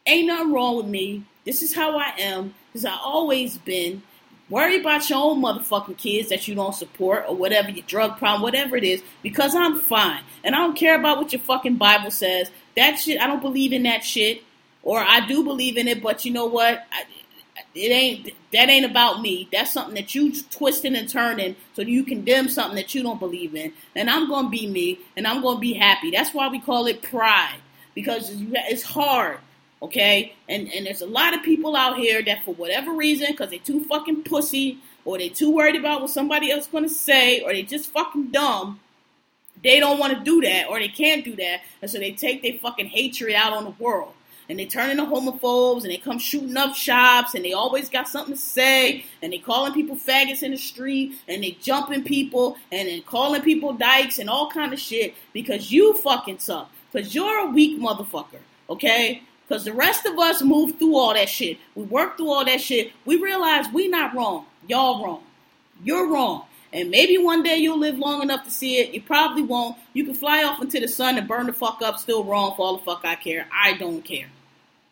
Ain't nothing wrong with me. This is how I am. This I always been. Worry about your own motherfucking kids that you don't support or whatever, your drug problem, whatever it is, because I'm fine. And I don't care about what your fucking Bible says. That shit, I don't believe in that shit. Or I do believe in it, but you know what? I, it ain't that ain't about me. That's something that you twisting and turning so you condemn something that you don't believe in. And I'm gonna be me, and I'm gonna be happy. That's why we call it pride because it's hard. Okay, and and there's a lot of people out here that for whatever reason, because they too fucking pussy, or they too worried about what somebody else gonna say, or they just fucking dumb, they don't want to do that, or they can't do that, and so they take their fucking hatred out on the world. And they turn into homophobes and they come shooting up shops and they always got something to say and they calling people faggots in the street and they jumping people and then calling people dykes and all kind of shit because you fucking suck. Because you're a weak motherfucker, okay? Because the rest of us moved through all that shit. We worked through all that shit. We realize we not wrong. Y'all wrong. You're wrong. And maybe one day you'll live long enough to see it. You probably won't. You can fly off into the sun and burn the fuck up, still wrong for all the fuck I care. I don't care.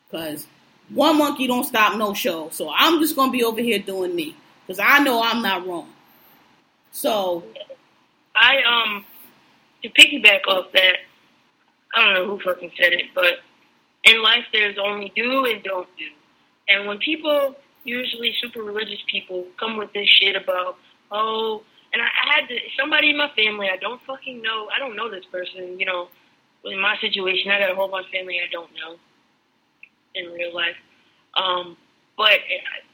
Because one monkey don't stop no show. So I'm just to be over here doing me. Because I know I'm not wrong. So. I, um, to piggyback off that, I don't know who fucking said it, but in life there's only do and don't do. And when people, usually super religious people, come with this shit about, oh, and I, I had to, somebody in my family, I don't fucking know, I don't know this person, you know, in my situation, I got a whole bunch of family I don't know in real life. Um, but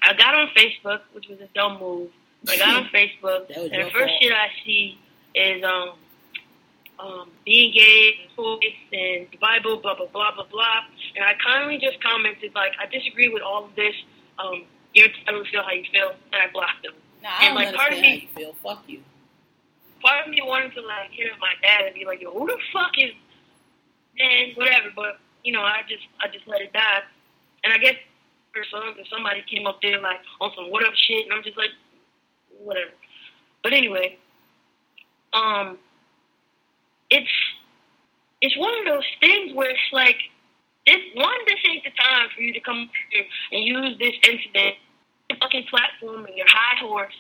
I got on Facebook, which was a dumb move. I got on Facebook, and the first fault. shit I see is um, um, being gay, and the Bible, blah blah blah blah blah. And I kindly just commented like, I disagree with all of this. Um, you're entitled to feel how you feel, and I blocked them. Nah, I and like part of me, feel. Fuck you. Part of me wanted to like hit my dad and be like, Yo, who the fuck is? And whatever, but you know, I just I just let it die. And I guess for some, if somebody came up there like on some what up shit, and I'm just like, whatever. But anyway, um, it's it's one of those things where it's like this one, this ain't the time for you to come here and use this incident, fucking platform and your high horse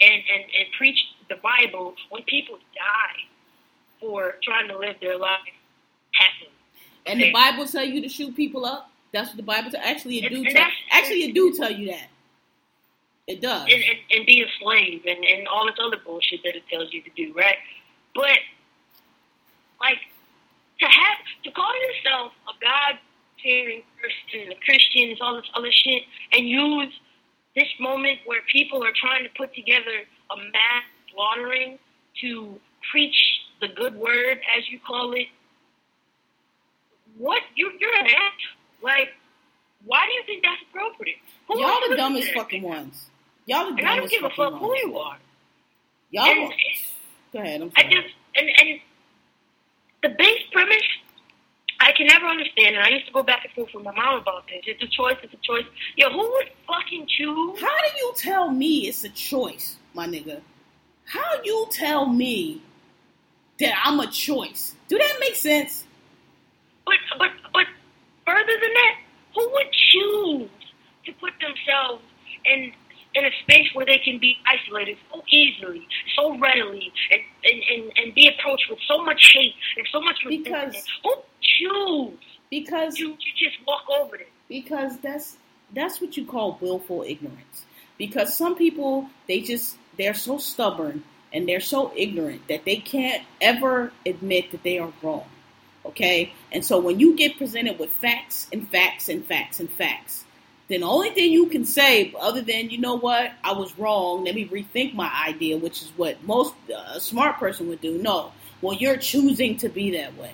and, and, and preach the Bible when people die for trying to live their life happily. And the Bible tell you to shoot people up. That's what the Bible tell. Actually, it do. tell, actually, it do tell you that. It does. And, and, and, be a slave and, and all this other bullshit that it tells you to do, right? But like to have to call yourself a God fearing person, a Christian, all this other shit, and use this moment where people are trying to put together a mass slaughtering to preach the good word, as you call it. What you, you're an act like? Why do you think that's appropriate? Who Y'all the dumbest fucking ones. Y'all the dumbest. And I don't give a fuck who you are. Y'all. And, go ahead. I'm sorry. I just and and the base premise I can never understand, and I used to go back and forth with my mom about this. It's a choice. It's a choice. Yo, who would fucking choose? How do you tell me it's a choice, my nigga? How you tell me that I'm a choice? Do that make sense? But but but further than that, who would choose to put themselves in in a space where they can be isolated so easily, so readily, and and, and, and be approached with so much hate and so much resentment? Because- Who choose Because to, to just walk over it? because that's that's what you call willful ignorance. Because some people they just they're so stubborn and they're so ignorant that they can't ever admit that they are wrong. Okay? And so when you get presented with facts and facts and facts and facts, then the only thing you can say other than you know what I was wrong, let me rethink my idea, which is what most uh, smart person would do. No, well you're choosing to be that way.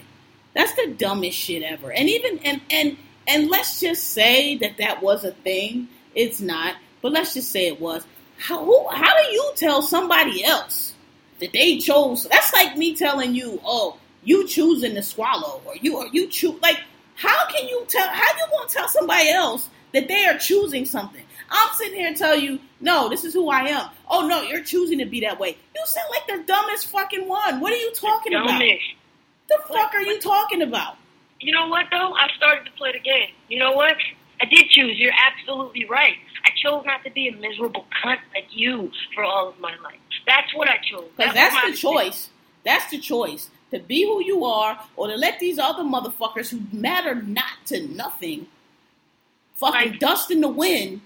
That's the dumbest shit ever. And even and and and let's just say that that was a thing. It's not, but let's just say it was. How who, how do you tell somebody else that they chose? That's like me telling you, oh, you choosing to swallow, or you or you choose. Like, how can you tell? How you gonna tell somebody else that they are choosing something? I'm sitting here and tell you, no, this is who I am. Oh no, you're choosing to be that way. You sound like the dumbest fucking one. What are you talking about? The fuck are you talking about? You know what though? I started to play the game. You know what? I did choose. You're absolutely right. I chose not to be a miserable cunt like you for all of my life. That's what I chose. Because That that's the choice. That's the choice. To be who you are or to let these other motherfuckers who matter not to nothing fucking Right. dust in the wind.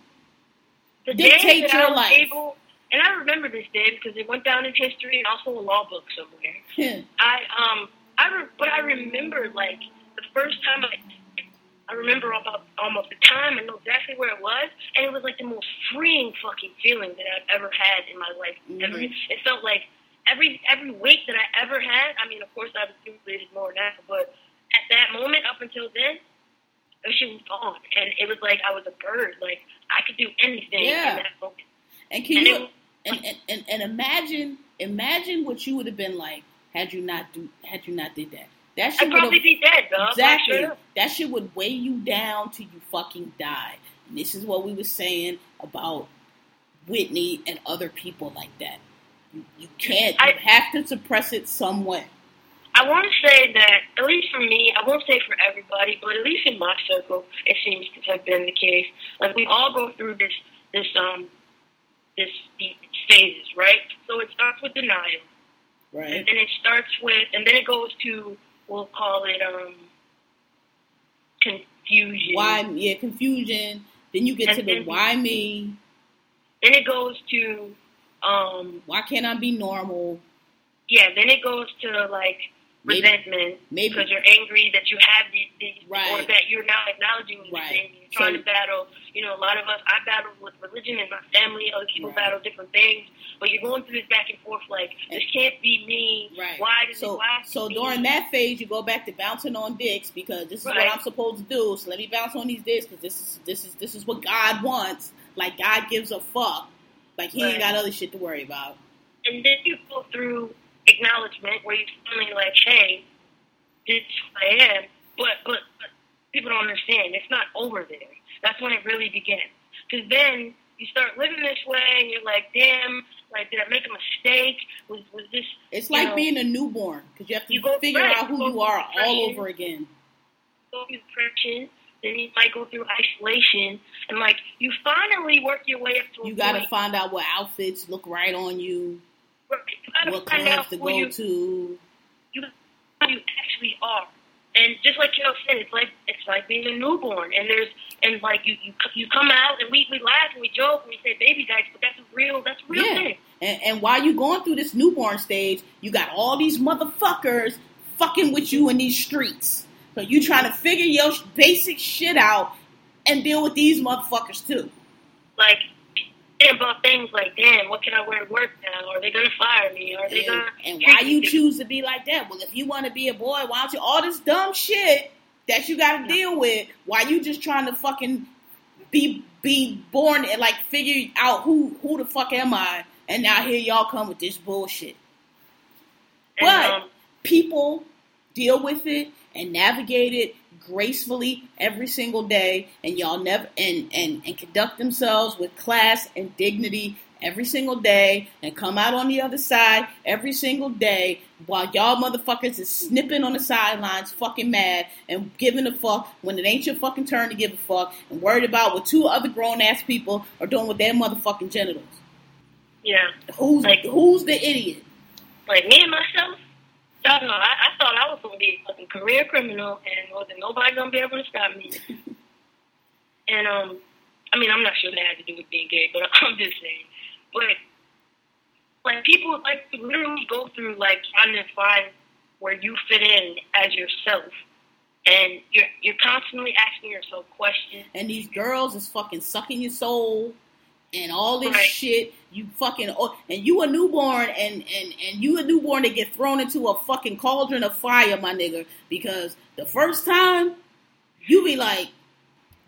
The Dictate your life. able, and I remember this day because it went down in history and also a law book somewhere. I um I re- but I remember like the first time I I remember about almost the time I know exactly where it was and it was like the most freeing fucking feeling that I've ever had in my life ever. Mhm. It felt like every every weight that I ever had. I mean, of course I've accumulated more now, but at that moment up until then. she was gone, and it was like I was a bird. Like I could do anything Yeah. in that moment. And can And you and, and, and, and imagine imagine what you would have been like had you not do had you not did that. That shit I'd would probably be dead. Like, Exactly. up. That shit would weigh you down till you fucking die. And this is what we were saying about Whitney and other people like that. You, you can't. You I- have to suppress it some way. I want to say that, at least for me, I won't say for everybody, but at least in my circle, it seems to have been the case. Like we all go through this, this, um, this these phases, right? So it starts with denial, right? and then it starts with, and then it goes to, we'll call it, um, confusion. Why? Yeah, confusion. Then you get to And the then- why me? Then it goes to, um, Why can't I be normal? yeah. Then it goes to like Maybe- resentment. maybe- because you're angry that you have these things, or that you're now acknowledging these Right. things. You're trying So- to battle. You know, a lot of us. I battle with religion and my family. Other people Right. battle different things. But you're going through this back and forth. Like this can't be me. Right. Why does so it? Why so me? during that phase, you go back to bouncing on dicks because this is Right. what I'm supposed to do. So let me bounce on these dicks because this is this is this is what God wants. Like God gives a fuck. Like He ain't got other shit to worry about. and then you go through acknowledgement where you're finally like, hey, this is who I am. But but, but people don't understand. It's not over there. That's when it really begins. Because then you start living this way, and you're like, damn, like did I make a mistake? Was was this It's like know, being a newborn because you have to you go- figure right, out who you you are all over again. go depression? Then you might go through isolation, and like you finally work your way up to a You got to find out what outfits look right on you, you what find clubs out to who go you to. you who you actually are. And just like you said, it's like it's like being a newborn. And there's and like you you you come out and we we laugh and we joke and we say baby diapers, but that's real that's a real Yeah. thing. And, and while you going through this newborn stage, you got all these motherfuckers fucking with you in these streets. So you trying to figure your basic shit out and deal with these motherfuckers too. Like think about things like, damn, what can I wear to work now? Are they gonna fire me? Are they gonna and why you choose to be like that? Well, if you want to be a boy, why don't you all this dumb shit that you got to deal with? Why you just trying to fucking be be born and like figure out who who the fuck am I? And now here y'all come with this bullshit. And, But um, people deal with it and navigate it gracefully every single day, and y'all never and and and conduct themselves with class and dignity every single day and come out on the other side every single day while y'all motherfuckers is snipping on the sidelines, fucking mad and giving a fuck when it ain't your fucking turn to give a fuck and worried about what two other grown ass people are doing with their motherfucking genitals. Yeah. Who's like who's the idiot? Like me and myself. I don't know. I, I thought I was gonna be a fucking career criminal and wasn't nobody gonna be able to stop me. and um, I mean, I'm not sure that had to do with being gay, but I'm just saying. But like people like literally go through like trying to find where you fit in as yourself. And you're you're constantly asking yourself questions. And these girls is fucking sucking your soul and all this right. shit. You fucking oh, and you a newborn and and and you a newborn to get thrown into a fucking cauldron of fire, my nigga. Because the first time you be like,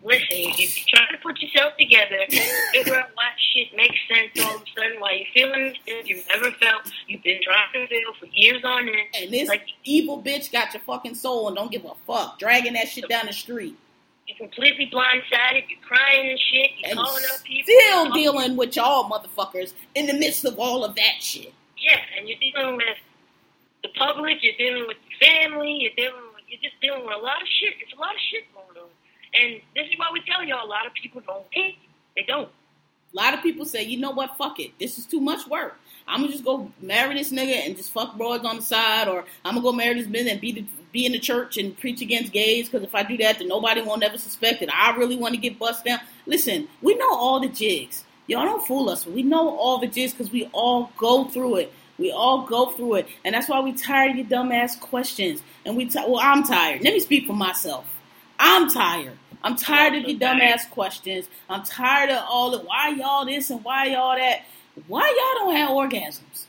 listen, if you're trying to put yourself together, figure out what shit makes sense all of a sudden, why you're feeling things you've never felt, you've been trying to feel for years on end. And this like, evil bitch got your fucking soul and don't give a fuck, dragging that shit down the street. You're completely blindsided, you're crying and shit, you're and calling up people. Still dealing with y'all motherfuckers in the midst of all of that shit. Yeah, and you're dealing with the public, you're dealing with your family, you're dealing with, you're just dealing with a lot of shit. It's a lot of shit going on. And this is why we tell y'all a lot of people don't think they don't. A lot of people say, you know what, fuck it. This is too much work. I'm gonna just go marry this nigga and just fuck broads on the side, or I'm gonna go marry this man and be the, be in the church and preach against gays. Because if I do that, then nobody won't ever suspect it. I really want to get bust down. Listen, we know all the jigs. Y'all don't fool us. We know all the jigs because we all go through it. We all go through it, and that's why we tired of your dumbass questions. And we, t- well, I'm tired. Let me speak for myself. I'm tired. I'm tired of your dumbass questions. I'm tired of all the why y'all this and why y'all that. Why y'all don't have orgasms?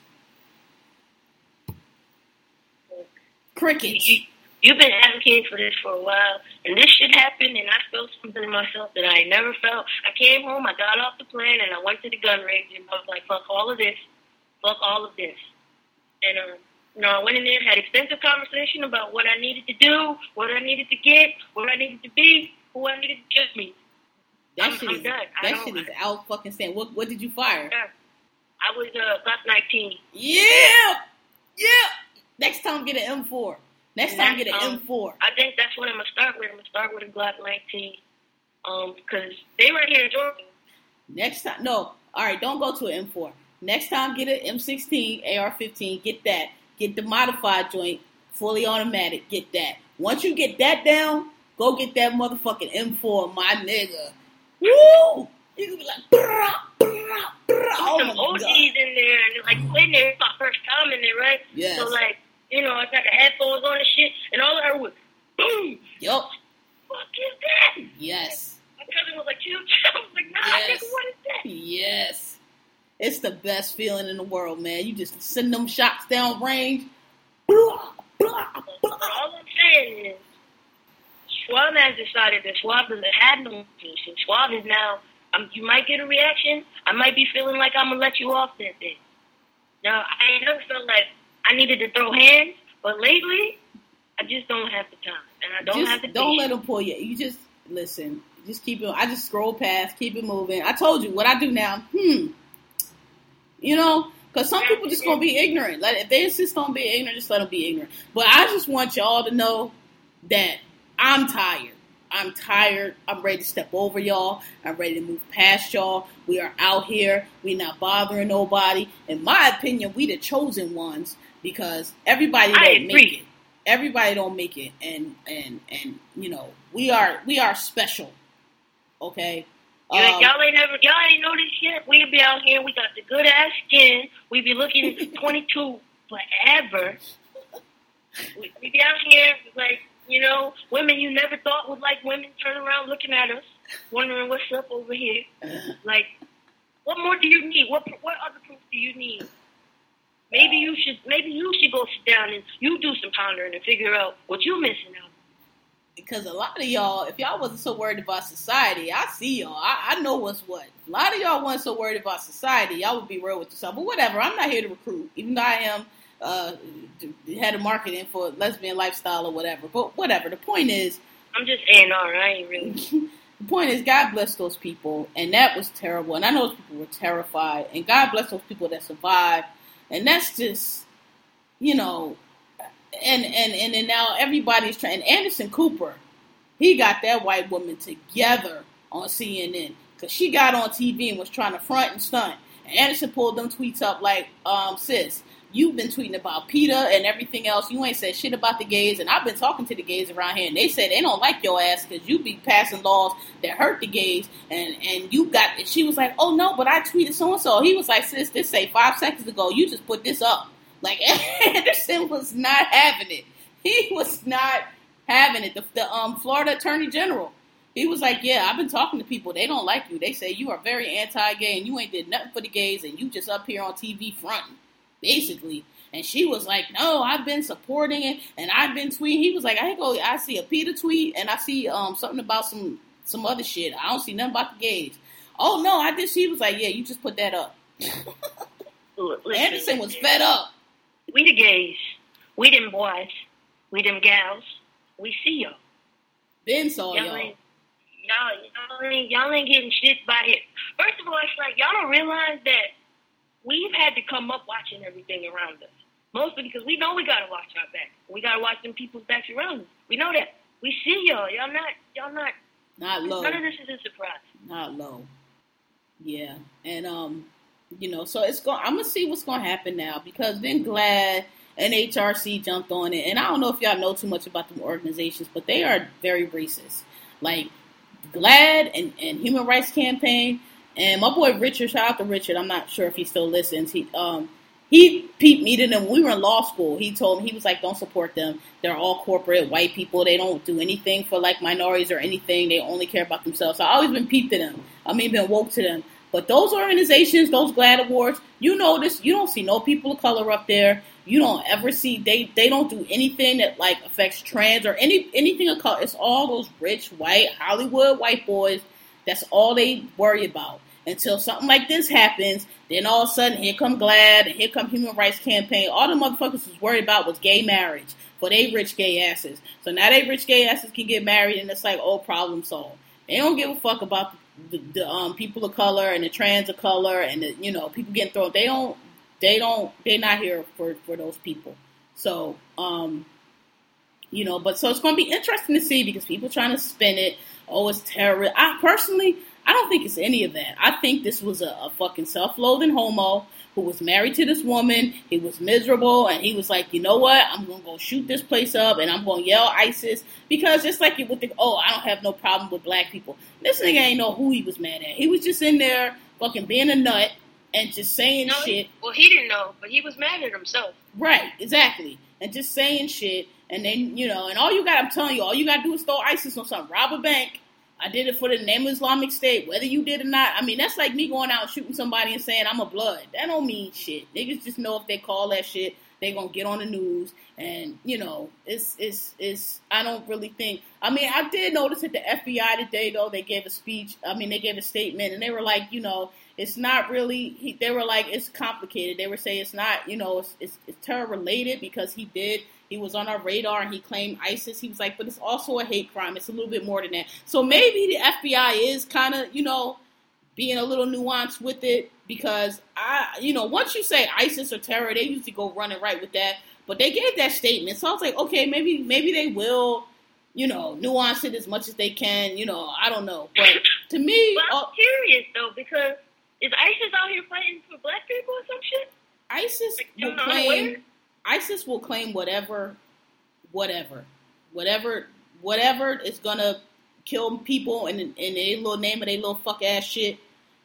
Crickets. You, you've been advocating for this for a while, and this shit happened, and I felt something in myself that I never felt. I came home, I got off the plane, and I went to the gun range, and I was like, fuck all of this, fuck all of this. And um, you know, I went in there, had extensive conversation about what I needed to do, what I needed to get, what I needed to be, who I needed to just me. That I'm, shit I'm is that shit is out fucking saying. What what did you fire? I was uh Glock 19. Yeah, yeah. Next time get an M4. Next time get an um, M4. I think that's what I'm gonna start with. I'm gonna start with a Glock 19. Um, because they right here in Georgia. Next time, no. All right, don't go to an M4. Next time, get an M16, AR-15. Get that. Get the modified joint, fully automatic. Get that. Once you get that down, Go get that motherfucking M4, my nigga. Woo! You can be like, brah, brah, brah. Oh some OGs in there, and like in there, it's my first time in there, right? Yes. So like, you know, I got the headphones on and shit, and all I heard was boom. Yup. Fuck is that? Yes. My cousin was like, chill, chill. I was like, nah, yes. nigga, what is that? Yes. It's the best feeling in the world, man. You just send them shots down range. Blah, blah, blah. All I'm saying is, Schwab has decided that Schwab doesn't have no position. Schwab is now, um, you might get a reaction. I might be feeling like I'm going to let you off that day. Now, I never felt like I needed to throw hands, but lately, I just don't have the time. And I don't just have the Don't let them pull you. You just, listen, just keep it, I just scroll past, keep it moving. I told you what I do now. Hmm. You know, because some people just gonna be ignorant. Like if they insist on being ignorant, just let them be ignorant. But I just want y'all to know that I'm tired. I'm tired. I'm ready to step over y'all. I'm ready to move past y'all. We are out here. We're not bothering nobody. In my opinion, we the chosen ones because everybody don't make it. Everybody don't make it, and and and you know we are we are special. Okay. Um, y'all ain't never y'all ain't noticed yet. We be out here. We got the good ass skin. We be looking 22 forever. We, we be out here like you know, women you never thought would like women turn around looking at us, wondering what's up over here. Like, what more do you need? What what other proof do you need? Maybe you should maybe you should go sit down and you do some pondering and figure out what you're missing out. Because a lot of y'all, if y'all wasn't so worried about society, I see y'all. I, I know what's what. A lot of y'all weren't so worried about society, y'all would be real with yourself. But whatever, I'm not here to recruit. Even though I am uh, had a marketing for lesbian lifestyle or whatever. But whatever. The point is, I'm just A and R. I ain't really. the point is, God bless those people, and that was terrible. And I know those people were terrified, and God bless those people that survived. And that's just, you know, and and and then now everybody's trying. Anderson Cooper, he got that white woman together on CNN because she got on TV and was trying to front and stunt. And Anderson pulled them tweets up like, um, sis, you've been tweeting about PETA and everything else. You ain't said shit about the gays, and I've been talking to the gays around here, and they said they don't like your ass because you be passing laws that hurt the gays, and and you got. She was like, oh no, but I tweeted so and so. He was like, sis, this say five seconds ago. You just put this up. Like Anderson was not having it. He was not having it. The, the um, Florida Attorney General. He was like, "Yeah, I've been talking to people. They don't like you. They say you are very anti-gay and you ain't did nothing for the gays, and you just up here on TV fronting, basically." And she was like, "No, I've been supporting it, and I've been tweeting." He was like, "I go, I see a PETA tweet, and I see um something about some some other shit. I don't see nothing about the gays." Oh no, I did. She was like, "Yeah, you just put that up." Listen, Anderson was fed up. We the gays, we them boys, we them gals, we see y'all. Ben saw y'all. Y'all, ain't, y'all, y'all, ain't, y'all ain't getting shit by it. First of all, it's like y'all don't realize that we've had to come up watching everything around us. Mostly because we know we gotta watch our back. We gotta watch them people's backs around us. We know that. We see y'all. Y'all not. Y'all not. Not low. None of this is a surprise. Not low. Yeah, and um, you know, so it's going. I'm gonna see what's gonna happen now because then GLAAD and HRC jumped on it, and I don't know if y'all know too much about the organizations, but they are very racist. Like GLAAD and, and Human Rights Campaign, and my boy Richard. Shout out to Richard. I'm not sure if he still listens. He um he peeped me to them. We were in law school. He told me he was like, "Don't support them. They're all corporate white people. They don't do anything for like minorities or anything. They only care about themselves." So I always been peeped to them. I mean, been woke to them. But those organizations, those GLAAD awards, you notice you don't see no people of color up there. You don't ever see they they don't do anything that like affects trans or any anything of color. It's all those rich white Hollywood white boys. That's all they worry about until something like this happens. Then all of a sudden, here come GLAAD and here come Human Rights Campaign. All the motherfuckers was worried about was gay marriage for they rich gay asses. So now they rich gay asses can get married, and it's like, oh, problem solved. They don't give a fuck about the, the um, people of color and the trans of color and the, you know people getting thrown. They don't. They don't. They're not here for for those people. So um, you know, but so it's going to be interesting to see because people trying to spin it. Oh, it's terrorist. I personally, I don't think it's any of that. I think this was a, a fucking self-loathing homo who was married to this woman. He was miserable, and he was like, you know what? I'm gonna go shoot this place up, and I'm gonna yell ISIS because it's like you would think, oh, I don't have no problem with black people. This nigga ain't know who he was mad at. He was just in there fucking being a nut and just saying No, shit. well, he didn't know, but he was mad at himself. Right, exactly. And just saying shit. And then, you know, and all you got, I'm telling you, all you got to do is throw ISIS on something. Rob a bank. I did it for the name of Islamic State, whether you did or not. I mean, that's like me going out shooting somebody and saying I'm a blood. That don't mean shit. Niggas just know if they call that shit, they gonna get on the news. And you know, it's it's it's. I don't really think. I mean, I did notice at the FBI today though they gave a speech. I mean, they gave a statement and they were like, you know, it's not really. He, they were like, it's complicated. They were saying it's not. You know, it's it's, it's terror related because he did he was on our radar and he claimed ISIS. He was like, but it's also a hate crime. It's a little bit more than that. So maybe the FBI is kind of, you know, being a little nuanced with it because I, you know, once you say ISIS or terror, they usually go running right with that. But they gave that statement, so I was like, okay, maybe maybe they will, you know, nuance it as much as they can. You know, I don't know, but to me, But I'm uh, curious though because is ISIS out here fighting for black people or some shit? ISIS Like, will claim. ISIS will claim whatever, whatever, whatever, whatever is gonna kill people in in a little name of their little fuck ass shit.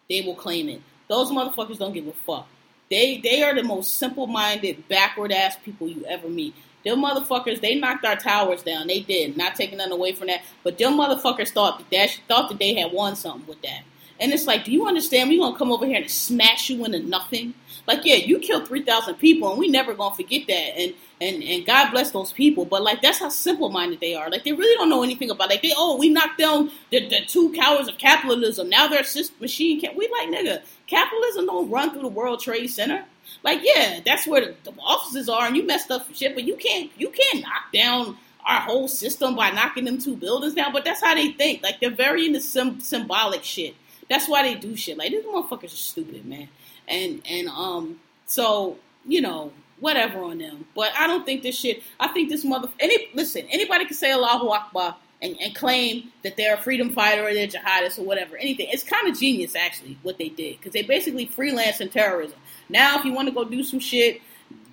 They will claim it. Those motherfuckers don't give a fuck. They they are the most simple minded, backward ass people you ever meet. Them motherfuckers, they knocked our towers down. They did, not taking nothing away from that. But them motherfuckers thought that, that thought that they had won something with that. And it's like, do you understand? We're gonna come over here and smash you into nothing. Like, yeah, you killed three thousand people, and we never gonna forget that. And and and God bless those people. But like, that's how simple minded they are. Like, they really don't know anything about. Like, they oh, we knocked down the, the two cowards of capitalism. Now they're sys- machine. Can we like nigga? Capitalism don't run through the World Trade Center. Like, yeah, that's where the, the offices are, and you messed up shit. But you can't you can't knock down our whole system by knocking them two buildings down. But that's how they think. Like they're very into some symbolic shit. That's why they do shit. Like these motherfuckers are stupid, man. And and um, so you know, whatever on them. But I don't think this shit. I think this mother. Any listen, anybody can say Allahu Akbar and, and claim that they're a freedom fighter or they're jihadists or whatever. Anything. It's kind of genius actually what they did because they basically freelance in terrorism. Now, if you want to go do some shit,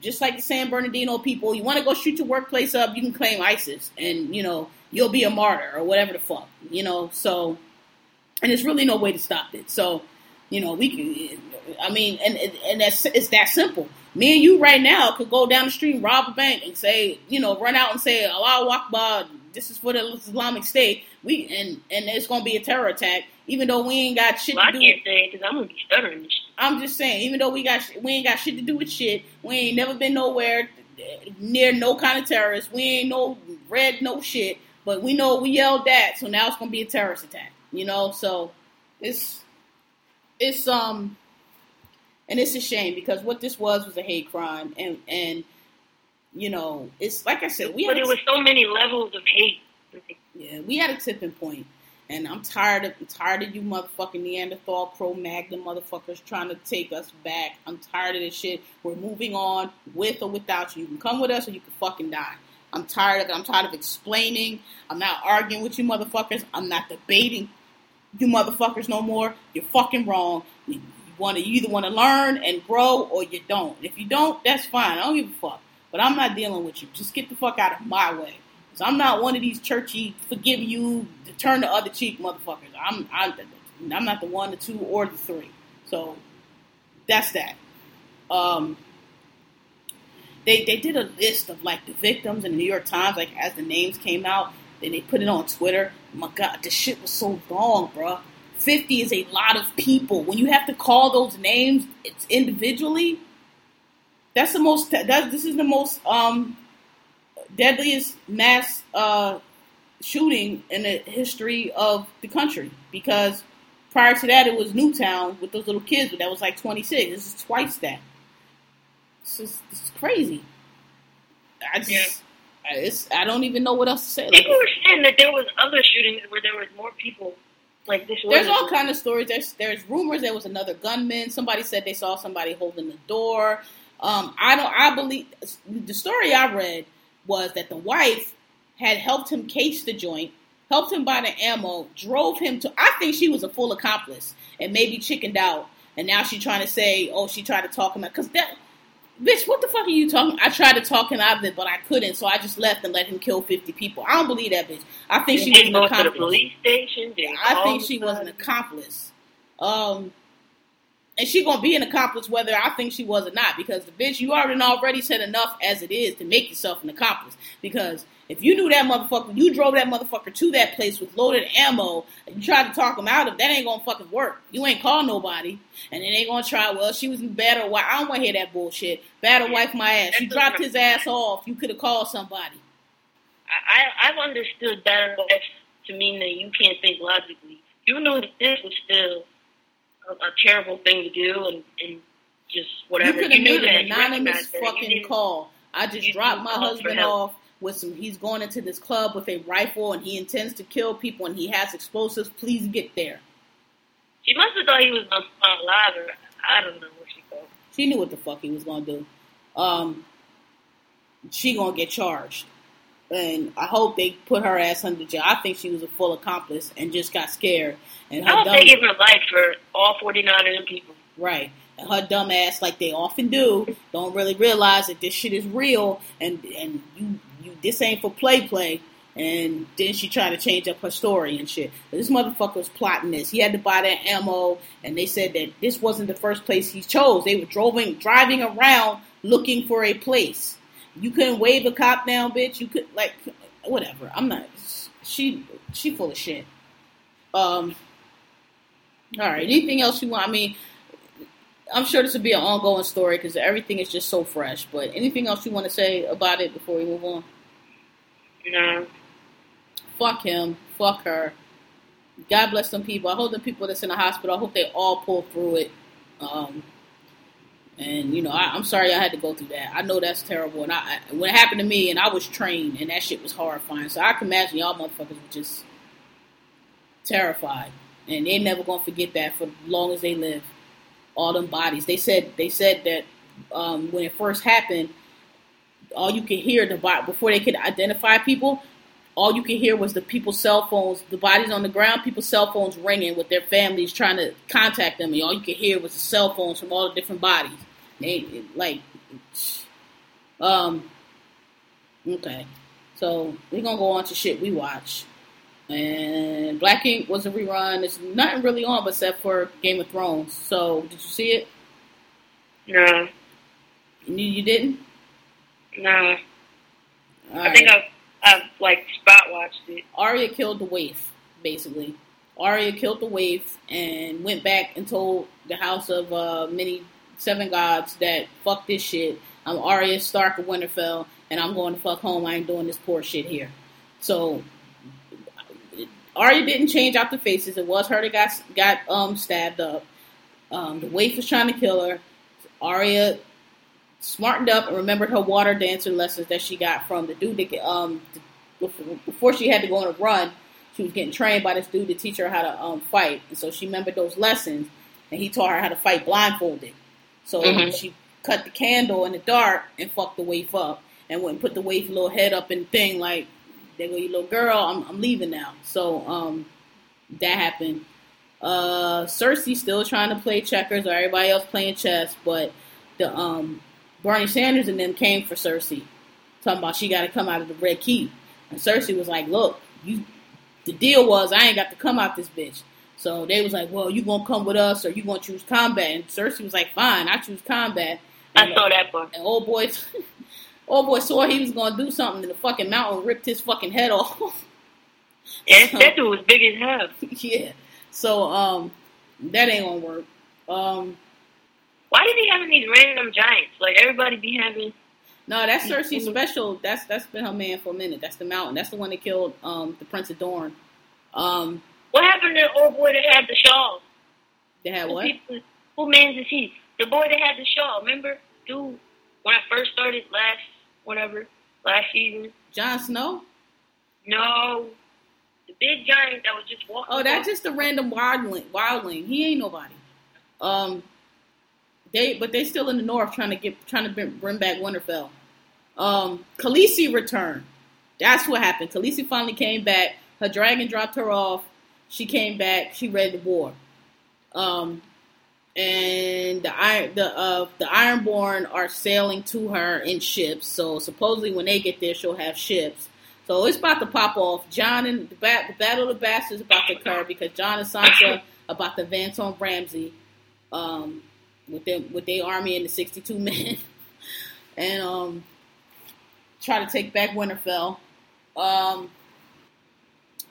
just like the San Bernardino people, you want to go shoot your workplace up, you can claim ISIS, and you know you'll be a martyr or whatever the fuck, you know. So, and there's really no way to stop it. So, you know, we can. I mean, and and that's it's that simple. Me and you right now could go down the street, and rob a bank, and say, you know, run out and say oh, Allahu Akbar, this is for the Islamic State. We and and it's gonna be a terror attack, even though we ain't got shit well, to do. I can't say it because I'm gonna be stuttering. I'm just saying, even though we got we ain't got shit to do with shit, we ain't never been nowhere near no kind of terrorist. We ain't no red no shit, but we know we yelled that, so now it's gonna be a terrorist attack. You know, so it's it's um and it's a shame because what this was was a hate crime, and and you know it's like I said, we but had it was so many levels of hate. yeah, we had a tipping point, and I'm tired of I'm tired of you motherfucking Neanderthal Cro-Magnon motherfuckers trying to take us back. I'm tired of this shit. We're moving on with or without you. You can come with us or you can fucking die. I'm tired of it. I'm tired of explaining. I'm not arguing with you motherfuckers. I'm not debating you motherfuckers no more. You're fucking wrong. You want to you either want to learn and grow or you don't. If you don't, that's fine. I don't give a fuck. But I'm not dealing with you. Just get the fuck out of my way. Cause I'm not one of these churchy forgive you, turn the other cheek motherfuckers. I'm I'm I'm not the one, the two, or the three. So that's that. Um, they they did a list of like the victims in the New York Times, like as the names came out. Then they put it on Twitter. My God, the shit was so long, bruh. 50 is a lot of people. When you have to call those names it's individually, that's the most, that, this is the most um, deadliest mass uh, shooting in the history of the country. Because prior to that, it was Newtown with those little kids, but that was like 26. This is twice that. Is, this is crazy. I just. It's, I don't even know what else to say. Like, People were saying that there was other shootings where there was more people. Like this. There's all kind of stories. There's there's rumors there was another gunman. Somebody said they saw somebody holding the door. Um, I don't. I believe the story I read was that the wife had helped him case the joint, helped him buy the ammo, drove him to. I think she was a full accomplice and maybe chickened out, and now she's trying to say, oh, she tried to talk him out because that. Bitch, what the fuck are you talking? I tried to talk him out of it, but I couldn't, so I just left and let him kill fifty people. I don't believe that bitch. I think she was an go to the accomplice. police station? I think she was an accomplice. Um, and she gonna be an accomplice whether I think she was or not. Because the bitch, you already already said enough as it is to make yourself an accomplice. Because if you knew that motherfucker, you drove that motherfucker to that place with loaded ammo, and you tried to talk him out of that ain't gonna fucking work. You ain't call nobody, and then they gonna try. Well, she was or wife. I don't want to hear that bullshit. Or wife my ass. You dropped his ass off. You could have called somebody. I, I- I've understood that enough to mean that you can't think logically. You knew that this was still a, a terrible thing to do, and, and just whatever. You could have made an anonymous recognized that. You fucking call. I just you dropped my husband off with some. He's going into this club with a rifle and he intends to kill people and he has explosives. Please get there. She must have thought he was gonna alive, or I don't know what she thought. She knew what the fuck he was gonna do. Um, she gonna get charged, and I hope they put her ass under jail. I think she was a full accomplice and just got scared. And I her hope dumb, they give her life for all 49 of them people. right, and her dumb ass, like they often do, don't really realize that this shit is real, and and you you this ain't for play play. And then she tried to change up her story and shit. But this motherfucker was plotting this. He had to buy that ammo, and they said that this wasn't the first place he chose. They were driving driving around looking for a place. You couldn't wave a cop down, bitch. You could like whatever. I'm not. She she full of shit. Um. All right. Anything else you want? I mean, I'm sure this will be an ongoing story because everything is just so fresh. But anything else you want to say about it before we move on? No. Fuck him. Fuck her. God bless them people. I hope the people that's in the hospital. I hope they all pull through it. Um, And you know, I, am sorry I had to go through that. I know that's terrible, and I, when it happened to me, and I was trained, and that shit was horrifying. So I can imagine y'all motherfuckers were just terrified, and they're never gonna forget that for as long as they live. All them bodies. They said they said that um, when it first happened, all you could hear the before they could identify people. All you could hear was the people's cell phones, the bodies on the ground, people's cell phones ringing with their families trying to contact them, and all you could hear was the cell phones from all the different bodies. They like, um, okay. So we're gonna go on to shit we watch. And Black Ink was a rerun. It's nothing really on except for Game of Thrones. So did you see it? No. You, you didn't? No. All I think I've, I've like spot watched it. Arya killed the waif, basically. Arya killed the waif and went back and told the House of uh, Many Seven Gods that fuck this shit. I'm Arya Stark of Winterfell, and I'm going to fuck home. I ain't doing this poor shit here. So Arya didn't change out the faces. It was her that got got um stabbed up. Um, the waif was trying to kill her. Arya smartened up and remembered her water dancer lessons that she got from the dude that um before she had to go on a run. She was getting trained by this dude to teach her how to um, fight, and so she remembered those lessons. And he taught her how to fight blindfolded. So mm-hmm. she cut the candle in the dark and fucked the waif up, and went and put the waif little head up and thing like, "There go your little girl. I'm, I'm leaving now." So um, that happened. Uh, Cersei still trying to play checkers, or everybody else playing chess, but the um, Bernie Sanders and them came for Cersei, talking about she got to come out of the Red Keep, and Cersei was like, "Look, you." The deal was I ain't got to come out this bitch. So they was like, "Well, you gonna come with us, or you gonna choose combat?" And Cersei was like, "Fine, I choose combat." And, I saw that part. And old boy, old boy saw he was gonna do something, and the fucking mountain ripped his fucking head off. yeah, that dude was big as hell. yeah. So um, that ain't gonna work. Um, why did he having these random giants? Like everybody be having. No, that's Cersei's special. That's that's been her man for a minute. That's the mountain. That's the one that killed um, the Prince of Dorne. Um, what happened to the old boy that had the shawl? They had what? People, who man is he? The boy that had the shawl. Remember, dude, when I first started last, whatever, last season. Jon Snow. No, the big giant that was just walking. Oh, that's just a random wildling. Wildling. He ain't nobody. Um, they but they still in the north trying to get trying to bring back Winterfell. Um, Khaleesi returned. That's what happened. Khaleesi finally came back. Her dragon dropped her off. She came back. She read the war. Um, and the the uh, the Ironborn are sailing to her in ships. So supposedly when they get there, she'll have ships. So it's about to pop off. Jon and the, bat, the Battle of the Bastards about to occur because Jon and Sansa about to advance on Ramsay um, with them with their army and the sixty two men, and um, try to take back Winterfell. Um,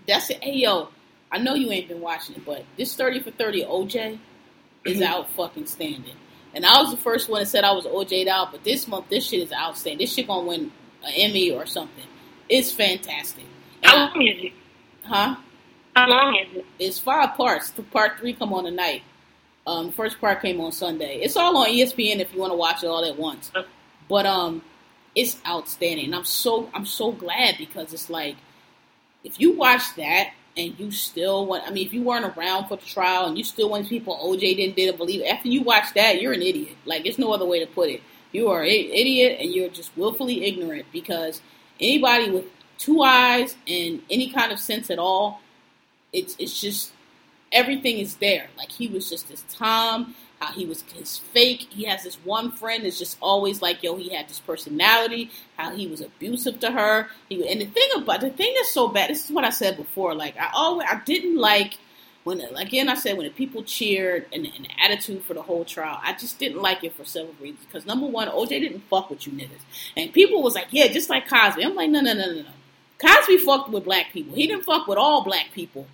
that's it. Hey yo, I know you ain't been watching it, but this 30 for 30 OJ is mm-hmm. out fucking standing. And I was the first one that said I was OJ'd out, but this month this shit is outstanding. This shit gonna win an Emmy or something. It's fantastic. And How long is it? Huh? How long is it? It's five parts. Part three come on tonight. Um, first part came on Sunday. It's all on ESPN if you want to watch it all at once. But um, it's outstanding. And I'm so I'm so glad because it's like if you watch that and you still want, I mean, if you weren't around for the trial and you still want people OJ didn't didn't believe, after you watch that, you're an idiot. Like, there's no other way to put it. You are an idiot and you're just willfully ignorant because anybody with two eyes and any kind of sense at all, it's it's just everything is there. Like he was just this Tom how he was his fake. He has this one friend that's just always like, yo, he had this personality. How he was abusive to her. He and the thing about the thing that's so bad. This is what I said before. Like I always I didn't like when again I said when the people cheered and, and, the attitude for the whole trial. I just didn't like it for several reasons. Because number one, OJ didn't fuck with you niggas, and people was like, yeah, just like Cosby. I'm like, no, no, no, no, no. Cosby fucked with black people. He didn't fuck with all black people.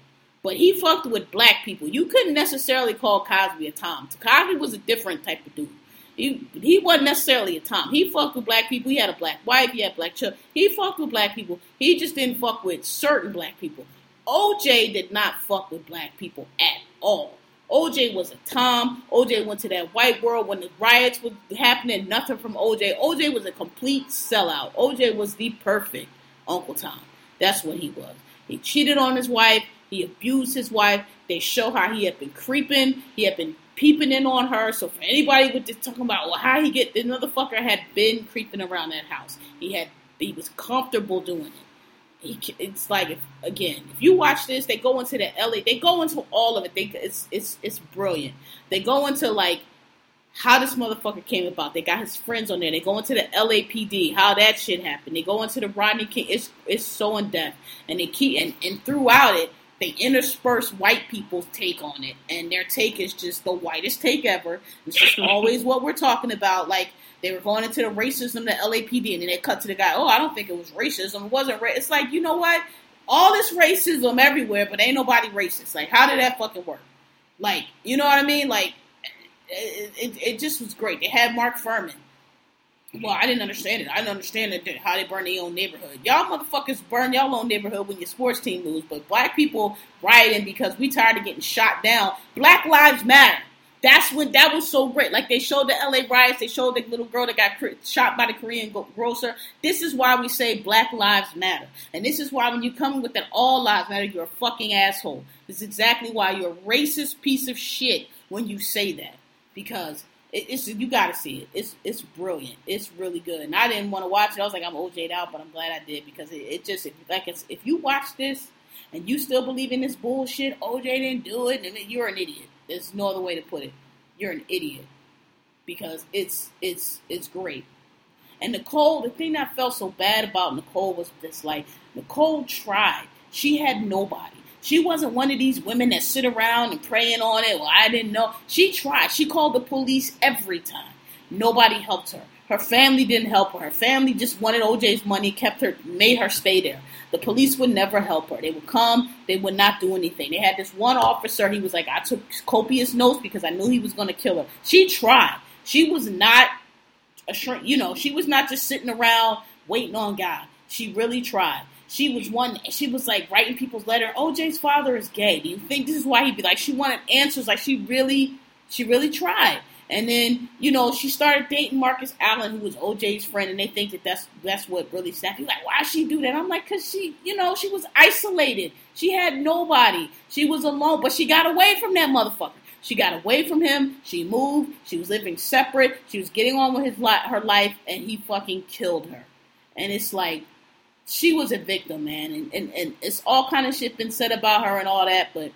But he fucked with black people. You couldn't necessarily call Cosby a Tom. Cosby was a different type of dude. He he wasn't necessarily a Tom. He fucked with black people. He had a black wife. He had black children. He fucked with black people. He just didn't fuck with certain black people. OJ did not fuck with black people at all. OJ was a Tom. OJ went to that white world when the riots were happening. Nothing from OJ. OJ was a complete sellout. OJ was the perfect Uncle Tom. That's what he was. He cheated on his wife. He abused his wife. They show how he had been creeping. He had been peeping in on her. So for anybody with this talking about well how he get the motherfucker had been creeping around that house. He had he was comfortable doing it. He, it's like if, again, if you watch this, they go into the LA, they go into all of it. They it's it's it's brilliant. They go into like how this motherfucker came about. They got his friends on there. They go into the LAPD, how that shit happened. They go into the Rodney King. It's it's so in depth, and they keep and, and throughout it, they intersperse white people's take on it, and their take is just the whitest take ever. It's just always what we're talking about. Like they were going into the racism, the LAPD, and then they cut to the guy. Oh, I don't think it was racism. It wasn't. Ra-. It's like you know what? All this racism everywhere, but ain't nobody racist. Like how did that fucking work? Like you know what I mean? Like it, it, it just was great. They had Mark Fuhrman. Well, I didn't understand it. I didn't understand it, how they burn their own neighborhood. Y'all motherfuckers burn y'all own neighborhood when your sports team lose, but black people rioting because we tired of getting shot down. Black lives matter. That's when that was so great. Like they showed the LA riots, they showed the little girl that got shot by the Korean grocer. This is why we say Black Lives Matter, and this is why when you come with that All Lives Matter, you're a fucking asshole. This is exactly why you're a racist piece of shit when you say that because it, it's you got to see it. It's it's brilliant. It's really good. And I didn't want to watch it. I was like, I'm OJ'd out, but I'm glad I did because it, it just like it's, if you watch this and you still believe in this bullshit, OJ didn't do it, and you're an idiot. There's no other way to put it. You're an idiot because it's it's it's great. And Nicole, the thing that felt so bad about Nicole was this: like Nicole tried. She had nobody. She wasn't one of these women that sit around and praying on it. Well, I didn't know. She tried. She called the police every time. Nobody helped her. Her family didn't help her. Her family just wanted OJ's money, kept her, made her stay there. The police would never help her. They would come, they would not do anything. They had this one officer, he was like, I took copious notes because I knew he was going to kill her. She tried. She was not a shrink, you know, she was not just sitting around waiting on God. She really tried she was one. She was like writing people's letter. Oh, OJ's father is gay. Do you think this is why he'd be like? She wanted answers. Like she really, she really tried. And then you know she started dating Marcus Allen, who was OJ's friend, and they think that that's that's what really snapped. He's like, why she do that? I'm like, cause she, you know, she was isolated. She had nobody. She was alone, but she got away from that motherfucker. She got away from him. She moved. She was living separate. She was getting on with his li- her life, and he fucking killed her. And it's like, she was a victim, man, and, and, and it's all kind of shit been said about her and all that, but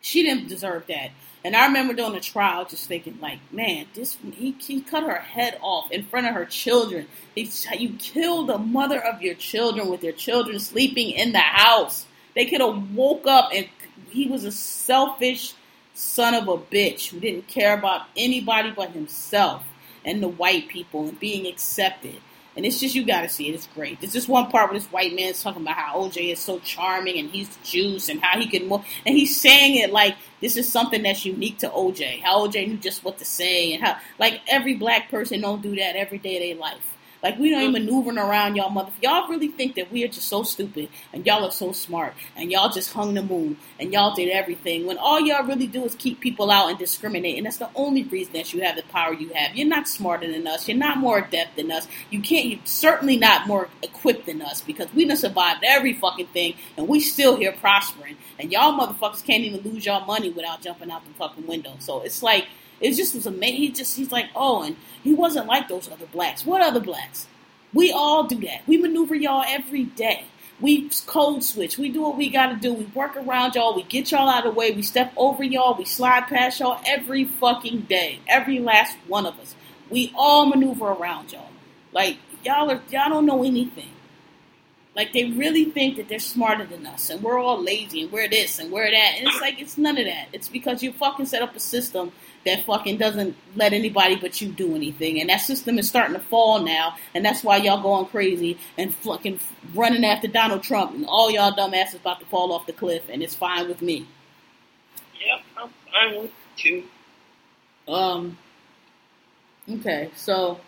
she didn't deserve that. And I remember doing the trial, just thinking, like, man, this he, he cut her head off in front of her children. He, you killed the mother of your children with your children sleeping in the house. They could have woke up and he was a selfish son of a bitch who didn't care about anybody but himself and the white people and being accepted. And it's just you got to see it. It's great. There's just one part where this white man's talking about how OJ is so charming and he's juice and how he can move, and he's saying it like this is something that's unique to OJ. How OJ knew just what to say and how like every black person don't do that every day of their life. Like we don't even maneuvering around y'all mother. Y'all really think that we are just so stupid and y'all are so smart and y'all just hung the moon and y'all did everything when all y'all really do is keep people out and discriminate. And that's the only reason that you have the power you have. You're not smarter than us. You're not more adept than us. You can't. You're certainly not more equipped than us because we done survived every fucking thing and we still here prospering. And y'all motherfuckers can't even lose y'all money without jumping out the fucking window. So it's like it just was amazing. He just he's like, oh, and he wasn't like those other blacks. What other blacks? We all do that. We maneuver y'all every day. We code switch. We do what we got to do. We work around y'all. We get y'all out of the way. We step over y'all. We slide past y'all every fucking day. Every last one of us. We all maneuver around y'all. Like y'all are y'all don't know anything. Like they really think that they're smarter than us, and we're all lazy, and we're this and we're that, and it's like it's none of that. It's because you fucking set up a system that fucking doesn't let anybody but you do anything, and that system is starting to fall now, and that's why y'all going crazy and fucking running after Donald Trump, and all y'all dumbasses about to fall off the cliff, and it's fine with me. Yep, I'm fine with you. Um. Okay, so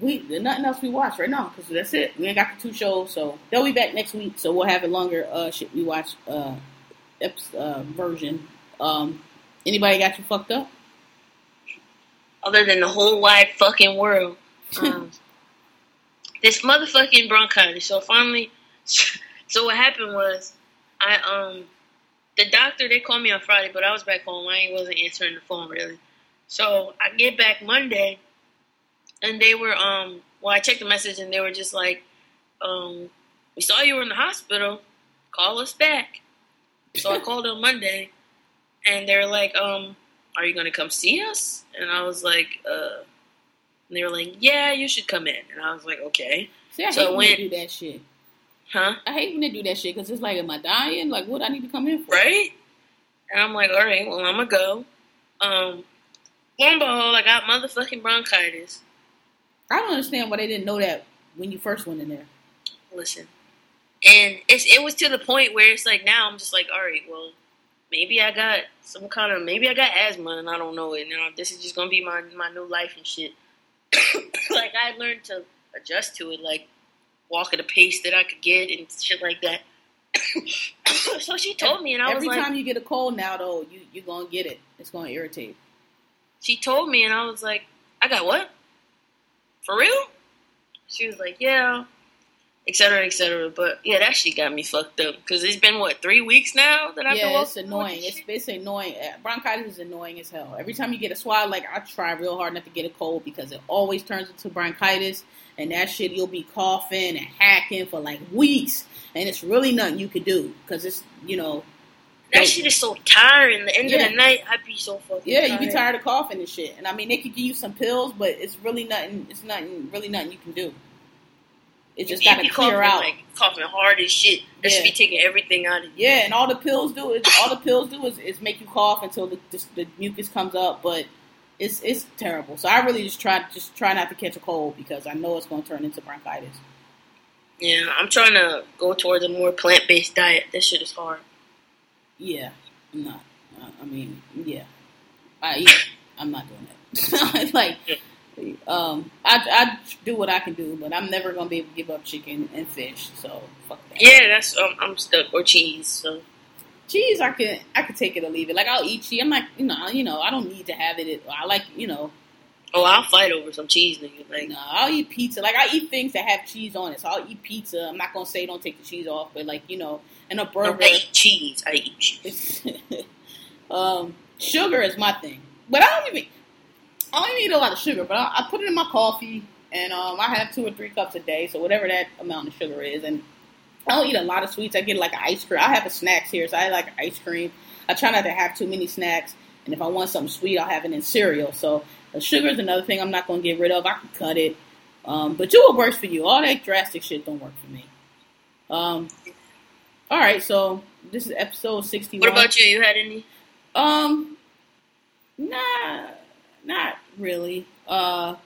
we nothing else we watch right now because that's it. We ain't got the two shows, so they'll be back next week. So we'll have a longer uh shit we watch uh, episode, uh version. Um, Anybody got you fucked up? Other than the whole wide fucking world. Um, this motherfucking bronchitis. So finally, so what happened was, I um, the doctor they called me on Friday, but I was back home. I wasn't answering the phone really. So I get back Monday, and they were um, well, I checked the message and they were just like, um, we saw you were in the hospital. Call us back. So I called on Monday, and they're like, um, are you gonna come see us? And I was like, uh. And they were like, "Yeah, you should come in." And I was like, "Okay." See, I So hate when they do that shit. Huh? I hate when they do that shit because it's like, am I dying? Like, what I need to come in for? Right? And I'm like, all right, well, I'm gonna go. Um, lo and behold, I got motherfucking bronchitis. I don't understand why they didn't know that when you first went in there. Listen, and it's it was to the point where it's like now I'm just like, all right, well, maybe I got some kind of maybe I got asthma and I don't know it. Now this is just gonna be my my new life and shit. like I learned to adjust to it, like walk at a pace that I could get and shit like that. so she told me, and I Every was like, Every time you get a cold now, though, you you're gonna get it. It's gonna irritate. she told me, and I was like, I got what? For real? She was like, yeah, et cetera, et cetera. But yeah, that shit got me fucked up because it's been what three weeks now that I've been yeah, it's annoying. It's it's annoying. Uh, bronchitis is annoying as hell. Every time you get a swab, like I try real hard not to get a cold because it always turns into bronchitis, and that shit you'll be coughing and hacking for like weeks, and it's really nothing you can do because it's you know. That shit is so tiring. The end Yeah. of the night, I'd be so fucking yeah you be tired of coughing and shit. And I mean they could give you some pills, but it's really nothing. It's nothing really nothing you can do. It just got to clear out. like coughing hard as shit. That should be taking everything out of you. Yeah, and all the pills do is all the pills do is, is make you cough until the, the, the mucus comes up, but it's it's terrible. So I really just try just try not to catch a cold because I know it's going to turn into bronchitis. Yeah, I'm trying to go towards a more plant based diet. This shit is hard. Yeah, I'm not. I, I mean, yeah, I eat. I'm not doing that. like, um, I I do what I can do, but I'm never going to be able to give up chicken and fish. So fuck that. Yeah, that's um, I'm stuck or cheese. So cheese I can I can take it or leave it. Like I'll eat cheese. I'm like you know you know I don't need to have it. I like you know oh, I'll fight over some cheese, nigga. Like No, I'll eat pizza. Like I eat things that have cheese on it. So I'll eat pizza. I'm not gonna say don't take the cheese off, but like you know, and a burger. I eat cheese. I eat cheese. um, sugar is my thing, but I don't even. I don't even eat a lot of sugar, but I, I put it in my coffee, and um, I have two or three cups a day. So whatever that amount of sugar is, and I don't eat a lot of sweets. I get like ice cream. I have a snacks here, so I like ice cream. I try not to have too many snacks, and if I want something sweet, I'll have it in cereal. So the sugar is another thing I'm not going to get rid of. I can cut it, um, but do what works for you. All that drastic shit don't work for me. Um, all right, so this is episode sixty-one. What about you? You had any? Um, nah, not really. Uh,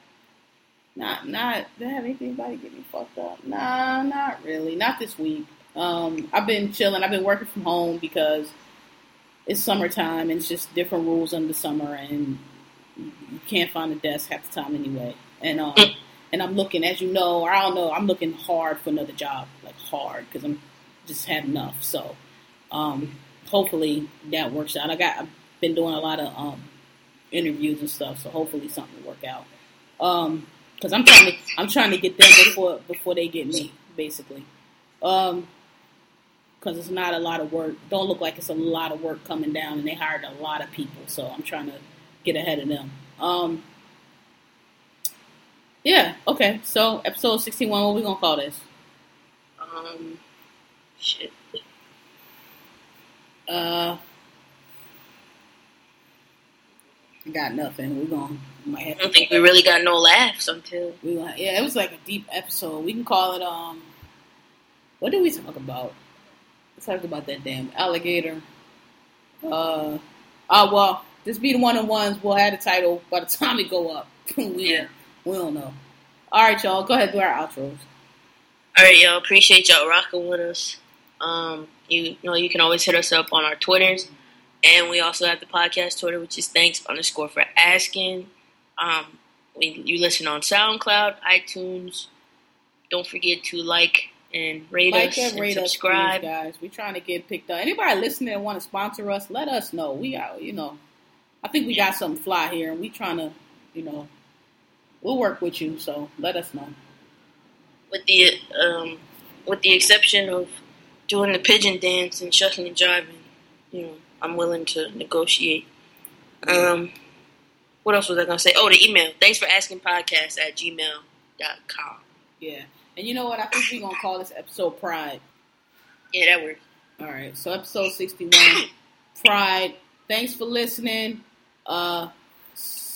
not not. Did I have anybody get me fucked up? Nah, not really. Not this week. Um, I've been chilling. I've been working from home because it's summertime and it's just different rules in the summer, and you can't find a desk half the time anyway. And um, and I'm looking, as you know, I don't know, I'm looking hard for another job, like hard, because I'm just had enough. So, um, hopefully that works out. I got I've been doing a lot of um interviews and stuff, so hopefully something will work out. Um, because I'm trying to I'm trying to get them before before they get me, basically. Um, because it's not a lot of work. Don't look like it's a lot of work coming down, and they hired a lot of people, so I'm trying to get ahead of them. Um, yeah, okay. So episode 61. What we gonna call this? Um, shit. Uh, I got nothing. We're gonna might I don't think we really got no laughs until. We gonna, yeah, it was like a deep episode. We can call it um. What did we talk about? We talked about that damn alligator. Uh, oh well, this be the one on ones. We'll have the title by the time we go up. we Yeah. we don't know. All right, y'all. Go ahead do our outros. All right, y'all. Appreciate y'all rocking with us. Um, you, you know, you can always hit us up on our Twitters, and we also have the podcast Twitter, which is thanks underscore for asking. Um, we, you listen on SoundCloud, iTunes. Don't forget to like and rate Like us and and rate us, subscribe. please, guys. We're trying to get picked up. Anybody listening that want to sponsor us, let us know. We out. You know, I think we got something fly here, and we trying to, you know, we'll work with you. So let us know. With the um, with the exception of doing the pigeon dance and shuckling and jiving, you know, I'm willing to negotiate. Um, what else was I gonna say? Oh, the email. Thanks for asking podcast at gmail.com. Yeah. And you know what? I think we're gonna call this episode Pride. Yeah, that works. All right. So episode sixty one, Pride. Thanks for listening. Uh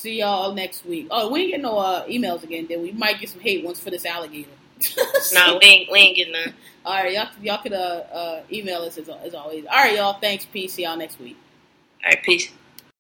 see y'all next week. Oh, we ain't get no uh, emails again, then we might get some hate ones for this alligator. nah, we ain't, we ain't getting none. All right, y'all, y'all could uh, uh, email us as, as always. All right, y'all. Thanks. Peace. See y'all next week. All right, peace.